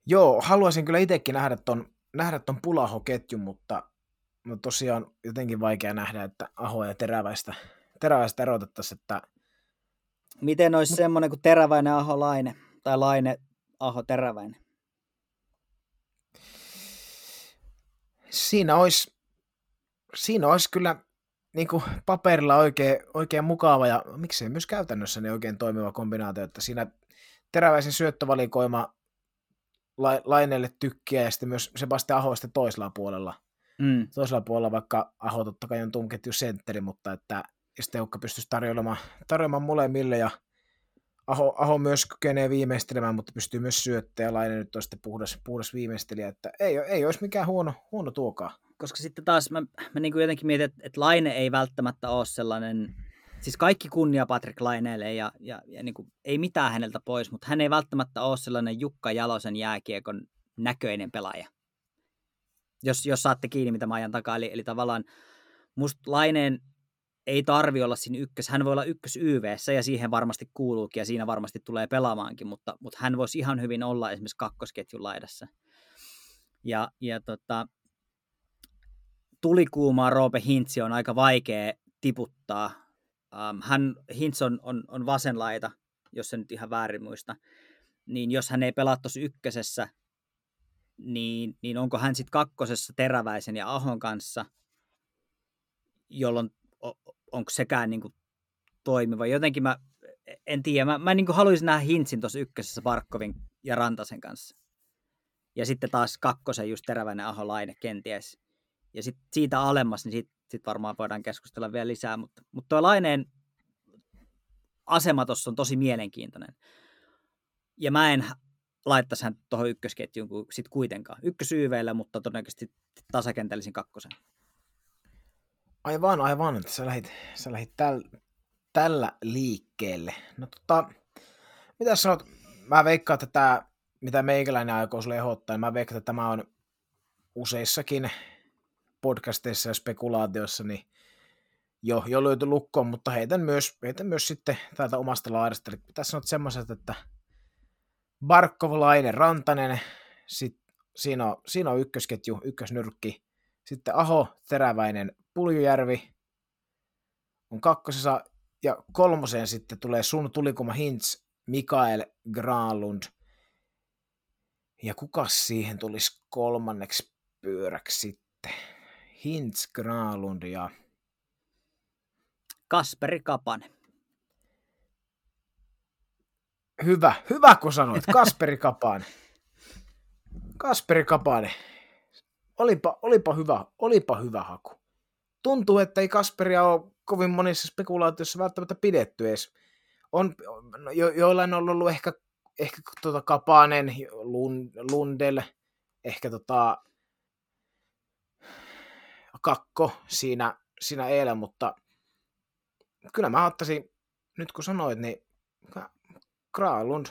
Joo, haluaisin kyllä itsekin nähdä ton, nähdä ton Pulaho-ketjun, mutta no tosiaan jotenkin vaikea nähdä, että Aho ja Teräväistä, teräväistä erotettaisiin, että Miten olisi semmoinen kuin Teräväinen Aho Laine tai Laine Aho Teräväinen? Siinä olisi, siinä olisi kyllä niin kuin paperilla oikein, oikein mukava ja miksei myös käytännössä ne oikein toimiva kombinaatio, että siinä teräväisen syöttövalikoima la, Laineelle tykkiä ja sitten myös Sebastian Aho sitten toisella puolella. Mm. Toisella puolella vaikka Aho totta kai on tunketju sentteri, mutta että sitten Eukka pystyisi tarjoamaan, tarjoamaan molemmille ja Aho, Aho myös kykenee viimeistelemään, mutta pystyy myös syöttämään ja Laine nyt on sitten puhdas, puhdas viimeistelijä, että ei, ei olisi mikään huono, huono tuokaan. Koska sitten taas mä, mä niin kuin jotenkin mietin, että, että Laine ei välttämättä ole sellainen siis kaikki kunnia Patrick Laineelle ja, ja, ja niin kuin, ei mitään häneltä pois, mutta hän ei välttämättä ole sellainen Jukka Jalosen jääkiekon näköinen pelaaja. Jos, jos saatte kiinni, mitä mä ajan takaa. Eli, eli tavallaan musta Laineen ei tarvi olla siinä ykkös. Hän voi olla ykkös YVssä ja siihen varmasti kuuluukin ja siinä varmasti tulee pelaamaankin, mutta, mutta hän voisi ihan hyvin olla esimerkiksi kakkosketjun laidassa. Ja, ja tota, tulikuumaa Roope Hintsi on aika vaikea tiputtaa Um, hän, Hintz on, on, on vasen laita, jos se nyt ihan väärin muista. Niin jos hän ei pelaa tuossa ykkösessä, niin, niin onko hän sitten kakkosessa Teräväisen ja Ahon kanssa, jolloin onko sekään niin kuin toimiva. Jotenkin mä en tiedä, mä, mä niin kuin haluaisin nähdä Hintsin tuossa ykkösessä Barkovin ja Rantasen kanssa. Ja sitten taas kakkosen just Teräväinen Aho Laine kenties. Ja sitten siitä alemmas, niin siitä sitten varmaan voidaan keskustella vielä lisää, mutta, mutta tuo Laineen asema tuossa on tosi mielenkiintoinen. Ja mä en laittaisi hän tuohon ykkösketjuun sit kuitenkaan. Ykkösyyveillä, mutta todennäköisesti tasakentällisin kakkosen. Aivan, aivan. Sä lähit, sä lähit täl, tällä liikkeelle. No tota, mitä sanot? Mä veikkaan, että tämä, mitä meikäläinen aikoo sulle ehdottaa, niin mä veikkaan, että tämä on useissakin podcasteissa ja spekulaatioissa niin jo, jo löyty lukkoon, mutta heitän myös, heitän myös sitten täältä omasta laidasta. Eli tässä on semmoiset, että Barkov, Laine, Rantanen, sit, siinä, on, siinä on ykkösketju, ykkösnyrkki, sitten Aho, Teräväinen, Puljujärvi on kakkosessa, ja kolmoseen sitten tulee sun tulikuma Hintz, Mikael Granlund. Ja kuka siihen tulisi kolmanneksi pyöräksi sitten? Hintz, Granlund ja... Kasperi Kapanen. Hyvä, hyvä kun sanoit, Kasperi Kapanen. Kasperi Kapanen. Olipa, olipa hyvä, olipa hyvä haku. Tuntuu, että ei Kasperia ole kovin monissa spekulaatioissa välttämättä pidetty edes. On, no, jo, joillain on ollut ehkä, ehkä tota Kapanen, Lundel, ehkä tota, Kakko siinä, siinä eilen, mutta kyllä mä ottaisin, nyt kun sanoit, niin Kralund,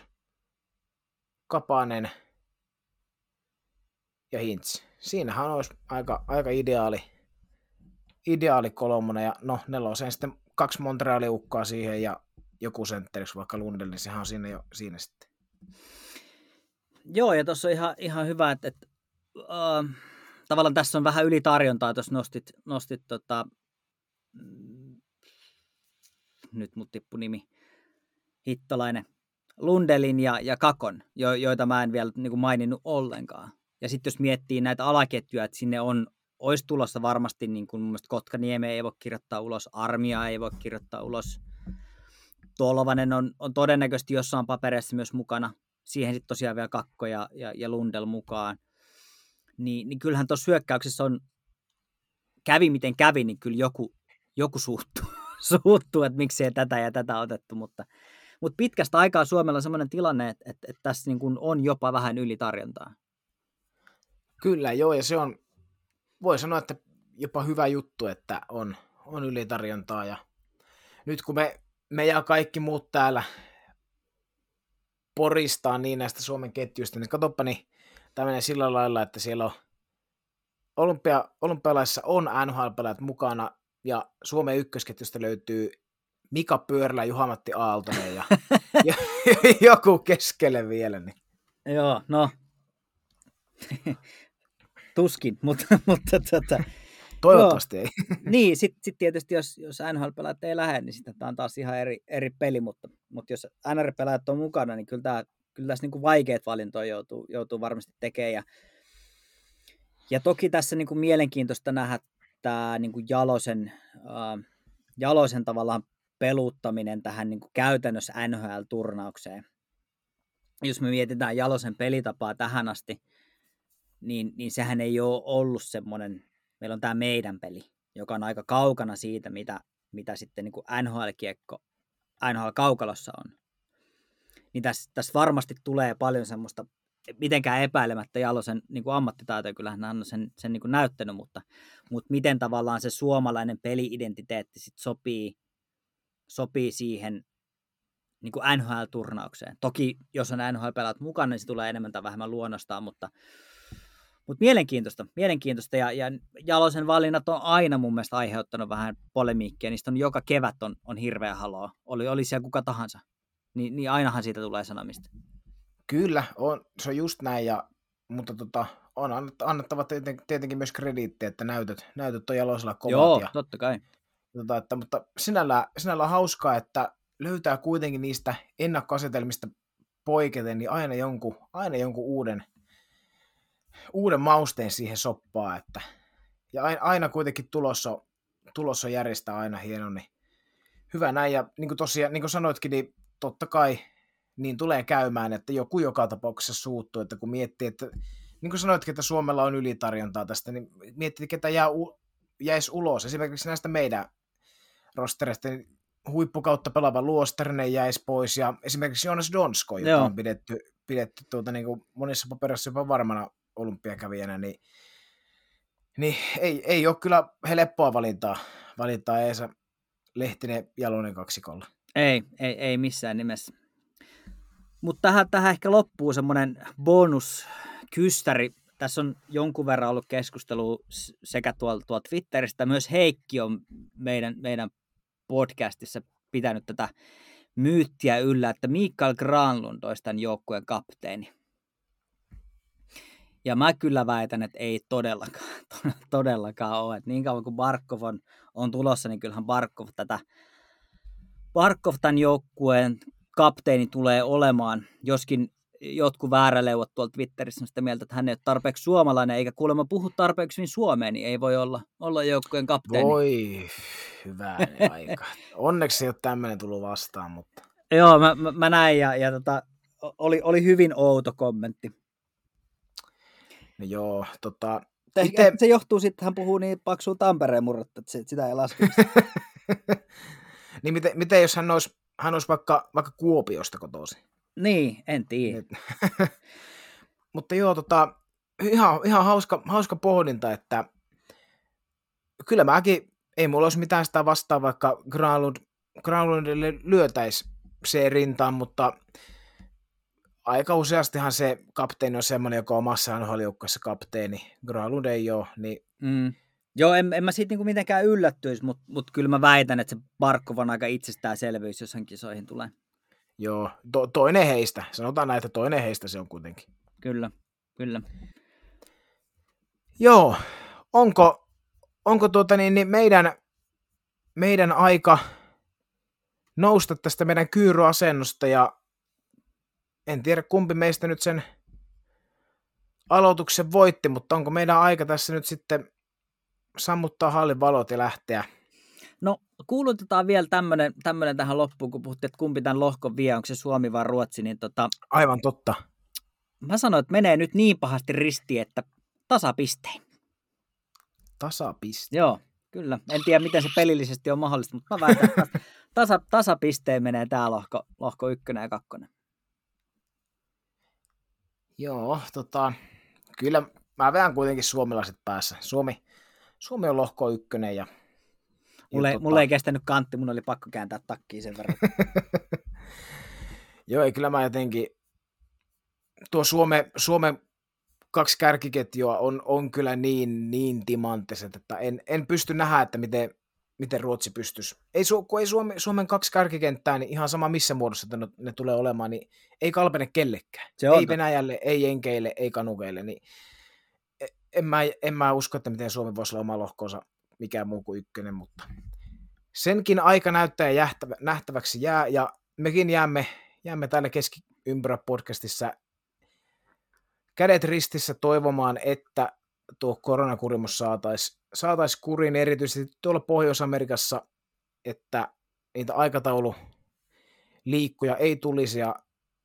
Kapanen ja Hintz. Siinähän olisi aika, aika ideaali, ideaali kolmonen ja no neloseen sitten kaksi Montrealin ukkaa siihen ja joku sentteriksi vaikka Lundell, niin sehän on siinä jo siinä sitten. Joo, ja tuossa on ihan, ihan hyvä, että, että uh, tavallaan tässä on vähän ylitarjontaa, tuossa nostit, nostit tota, mm, nyt mut tippu nimi, Hittolainen, Lundelin ja, ja Kakon, jo, joita mä en vielä niin kuin maininnut ollenkaan. Ja sitten jos miettii näitä alaketjuja, että sinne on, olisi tulossa varmasti, niin kuin mun mielestä Kotkanieme ei voi kirjoittaa ulos, Armia ei voi kirjoittaa ulos, Tolvanen on, on todennäköisesti jossain papereissa myös mukana, siihen sitten tosiaan vielä Kakko ja, ja, ja Lundel mukaan. Niin, niin kyllähän tuossa hyökkäyksessä on, kävi miten kävi, niin kyllä joku, joku suuttuu, suuttuu, että miksei tätä ja tätä otettu, mutta, mutta pitkästä aikaa Suomella on sellainen tilanne, että, että, että tässä niin kuin on jopa vähän ylitarjontaa. Kyllä, joo, ja se on, voi sanoa, että jopa hyvä juttu, että on, on ylitarjontaa, ja nyt kun me, me ja kaikki muut täällä poristaa niin näistä Suomen ketjuista, niin katsoppa, niin tämä menee sillä lailla, että siellä on olympia, olympialaissa on NHL-pelaajat mukana, ja Suomen ykkösketjusta löytyy Mika Pyörälä, Juhamatti Aaltonen ja, ja, ja joku keskelle vielä. Niin. Joo, no tuskin, mutta, mutta tota, Toivottavasti joo. ei. niin, sitten sit tietysti jos, jos NHL-pelaajat ei lähde, niin sitten tämä on taas ihan eri, eri peli, mutta, mutta jos NR-pelaajat on mukana, niin kyllä, tämä, kyllä tässä niin vaikeat valintoja joutuu, joutuu varmasti tekemään. Ja, ja toki tässä niin kuin mielenkiintoista nähdä tämä niin kuin Jalosen, äh, Jalosen tavallaan peluttaminen tähän niin kuin käytännössä NHL-turnaukseen. Jos me mietitään Jalosen pelitapaa tähän asti, niin, niin sehän ei ole ollut semmoinen, meillä on tämä meidän peli, joka on aika kaukana siitä, mitä, mitä sitten niin kuin NHL-kiekko NHL-kaukalossa on. Niin tässä, tässä varmasti tulee paljon semmoista, mitenkään epäilemättä Jalosen niin kuin ammattitaito, kyllähän hän on sen, sen niin kuin näyttänyt, mutta, mutta miten tavallaan se suomalainen peliidentiteetti sit sopii, sopii siihen niin kuin NHL-turnaukseen. Toki jos on NHL-pelaat mukana, niin se tulee enemmän tai vähemmän luonnostaan, mutta, mutta mielenkiintoista, mielenkiintoista ja, ja Jalosen valinnat on aina mun mielestä aiheuttanut vähän polemiikkia. Niistä on joka kevät on, on hirveä haloa. Oli, oli siellä kuka tahansa. Ni, niin ainahan siitä tulee sanomista. Kyllä, on, se on just näin, ja, mutta tota, on annettava tietenkin myös krediittiä, että näytöt, näytöt on Jalosella kovat. Joo, ja, totta kai. Tota, että, mutta sinällä, sinällä on hauskaa, että löytää kuitenkin niistä ennakkoasetelmista poiketen, niin aina jonkun, aina jonkun uuden, uuden mausteen siihen soppaa, että ja aina kuitenkin tulossa, tulossa järjestää aina hieno, niin hyvä näin, ja niin kuin tosiaan, niin kuin sanoitkin, niin totta kai niin tulee käymään, että joku joka tapauksessa suuttuu, että kun miettii, että niin kuin sanoitkin, että Suomella on ylitarjontaa tästä, niin miettii, ketä jää, jäisi ulos, esimerkiksi näistä meidän rosterista, niin huippukautta pelaava Luosterinen jäisi pois, ja esimerkiksi Jonas Donsko, joka Joo. on pidetty, pidetty tuota, niin kuin monissa paperissa jopa varmana olympiakävijänä, niin, niin ei, ei ole kyllä helppoa valintaa, valintaa Eesa Lehtinen Jalonen kaksikolla. Ei, ei, ei missään nimessä. Mutta tähän, tähän ehkä loppuu semmoinen bonuskystäri tässä on jonkun verran ollut keskustelu sekä tuolla, tuolla Twitteristä, myös Heikki on meidän, meidän podcastissa pitänyt tätä myyttiä yllä, että Mikael Granlund olisi tämän joukkueen kapteeni. Ja mä kyllä väitän, että ei todellakaan, todellakaan ole. Että niin kauan kuin Barkov on, on tulossa, niin kyllähän Barkov tätä Barkov tämän joukkueen kapteeni tulee olemaan, joskin jotkut vääräleuvat tuolta Twitterissä on sitä mieltä, että hän ei ole tarpeeksi suomalainen, eikä kuulemma puhu tarpeeksi niin suomeen, niin ei voi olla, olla joukkueen kapteeni. Voi, hyvä aika. Onneksi ei ole tämmöinen tullut vastaan, mutta... Joo, mä, mä, mä näin ja, ja tota, oli, oli hyvin outo kommentti. No joo, tota... Ite... Se johtuu sitten, että hän puhuu niin paksua Tampereen murretta, että sitä ei laske. niin miten, miten, jos hän olisi, hän olisi vaikka, vaikka Kuopiosta kotoisin? Niin, en tiedä. Mutta joo, tota, ihan, ihan hauska, hauska pohdinta, että kyllä mäkin, ei mulla olisi mitään sitä vastaan, vaikka Granlund, Granlundille lyötäisi se rintaan, mutta aika useastihan se kapteeni on semmoinen, joka on omassa nhl kapteeni. Granlund ei ole, niin mm. Joo, en, en mä siitä niinku mitenkään yllättyisi, mutta mut kyllä mä väitän, että se Barkov on aika itsestäänselvyys, jos hän kisoihin tulee. Joo, to, toinen heistä. Sanotaan näin, että toinen heistä se on kuitenkin. Kyllä, kyllä. Joo, onko, onko tuota niin, niin meidän, meidän aika nousta tästä meidän kyyryasennosta ja en tiedä kumpi meistä nyt sen aloituksen voitti, mutta onko meidän aika tässä nyt sitten sammuttaa hallin valot ja lähteä No kuulutetaan vielä tämmöinen, tämmöinen tähän loppuun, kun puhuttiin, että kumpi tämän lohkon vie, onko se Suomi vai Ruotsi, niin tota, Aivan totta. Mä sanoin, että menee nyt niin pahasti ristiin, että tasapistein. Tasapiste? Joo, kyllä. En tiedä, miten se pelillisesti on mahdollista, mutta mä väitän, että tasa, tasapisteen menee tämä lohko, lohko ykkönen ja kakkonen. Joo, tota, kyllä mä vedän kuitenkin suomalaiset päässä. Suomi, Suomi on lohko ykkönen ja Mulle, tota... mulle ei kestänyt kantti, mun oli pakko kääntää takkiin sen verran. Joo, ei kyllä mä jotenkin, tuo Suome, Suomen kaksi kärkiketjua on, on kyllä niin, niin timanttiset, että en, en pysty nähdä, että miten, miten Ruotsi pystyisi. Ei, kun ei Suomi, Suomen kaksi kärkikenttää, niin ihan sama missä muodossa ne, ne tulee olemaan, niin ei kalpene kellekään. Se on ei Venäjälle, ei Jenkeille, ei Kanukeille. Niin en, mä, en mä usko, että miten Suomi voisi olla oma lohkonsa mikään muu kuin ykkönen, mutta senkin aika näyttää jähtävä, nähtäväksi jää, ja mekin jäämme, jäämme täällä keskiympyrä podcastissa kädet ristissä toivomaan, että tuo koronakurimus saataisiin saatais kuriin erityisesti tuolla Pohjois-Amerikassa, että niitä aikataulu liikkuja ei tulisi ja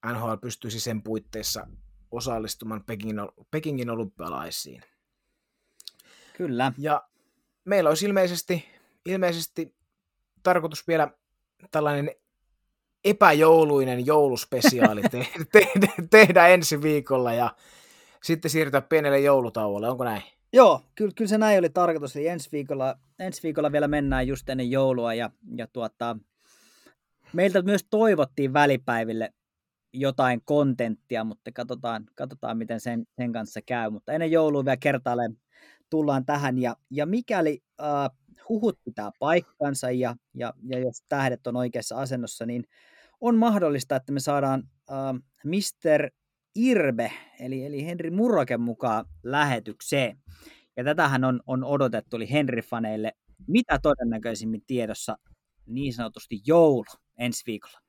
NHL pystyisi sen puitteissa osallistumaan Pekingin, Pekingin olympialaisiin. Kyllä. Ja meillä olisi ilmeisesti, ilmeisesti tarkoitus vielä tällainen epäjouluinen jouluspesiaali te- te- tehdä ensi viikolla ja sitten siirtyä pienelle joulutauolle, onko näin? Joo, kyllä, kyllä se näin oli tarkoitus. Eli ensi viikolla, ensi viikolla vielä mennään just ennen joulua ja, ja tuota, meiltä myös toivottiin välipäiville jotain kontenttia, mutta katsotaan, katsotaan miten sen, sen kanssa käy. Mutta ennen joulua vielä kertaalleen tullaan tähän. Ja, ja mikäli äh, huhut pitää paikkansa ja, ja, ja jos tähdet on oikeassa asennossa, niin on mahdollista, että me saadaan äh, Mr. Irbe, eli, eli Henri Murroken mukaan lähetykseen. Ja tätähän on, on odotettu, eli Henry-faneille mitä todennäköisimmin tiedossa niin sanotusti joulu ensi viikolla.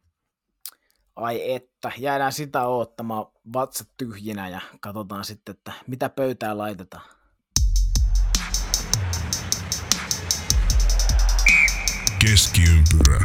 Ai että, jäädään sitä oottamaan vatsat tyhjinä ja katsotaan sitten, että mitä pöytään laitetaan. Keskiympyrä.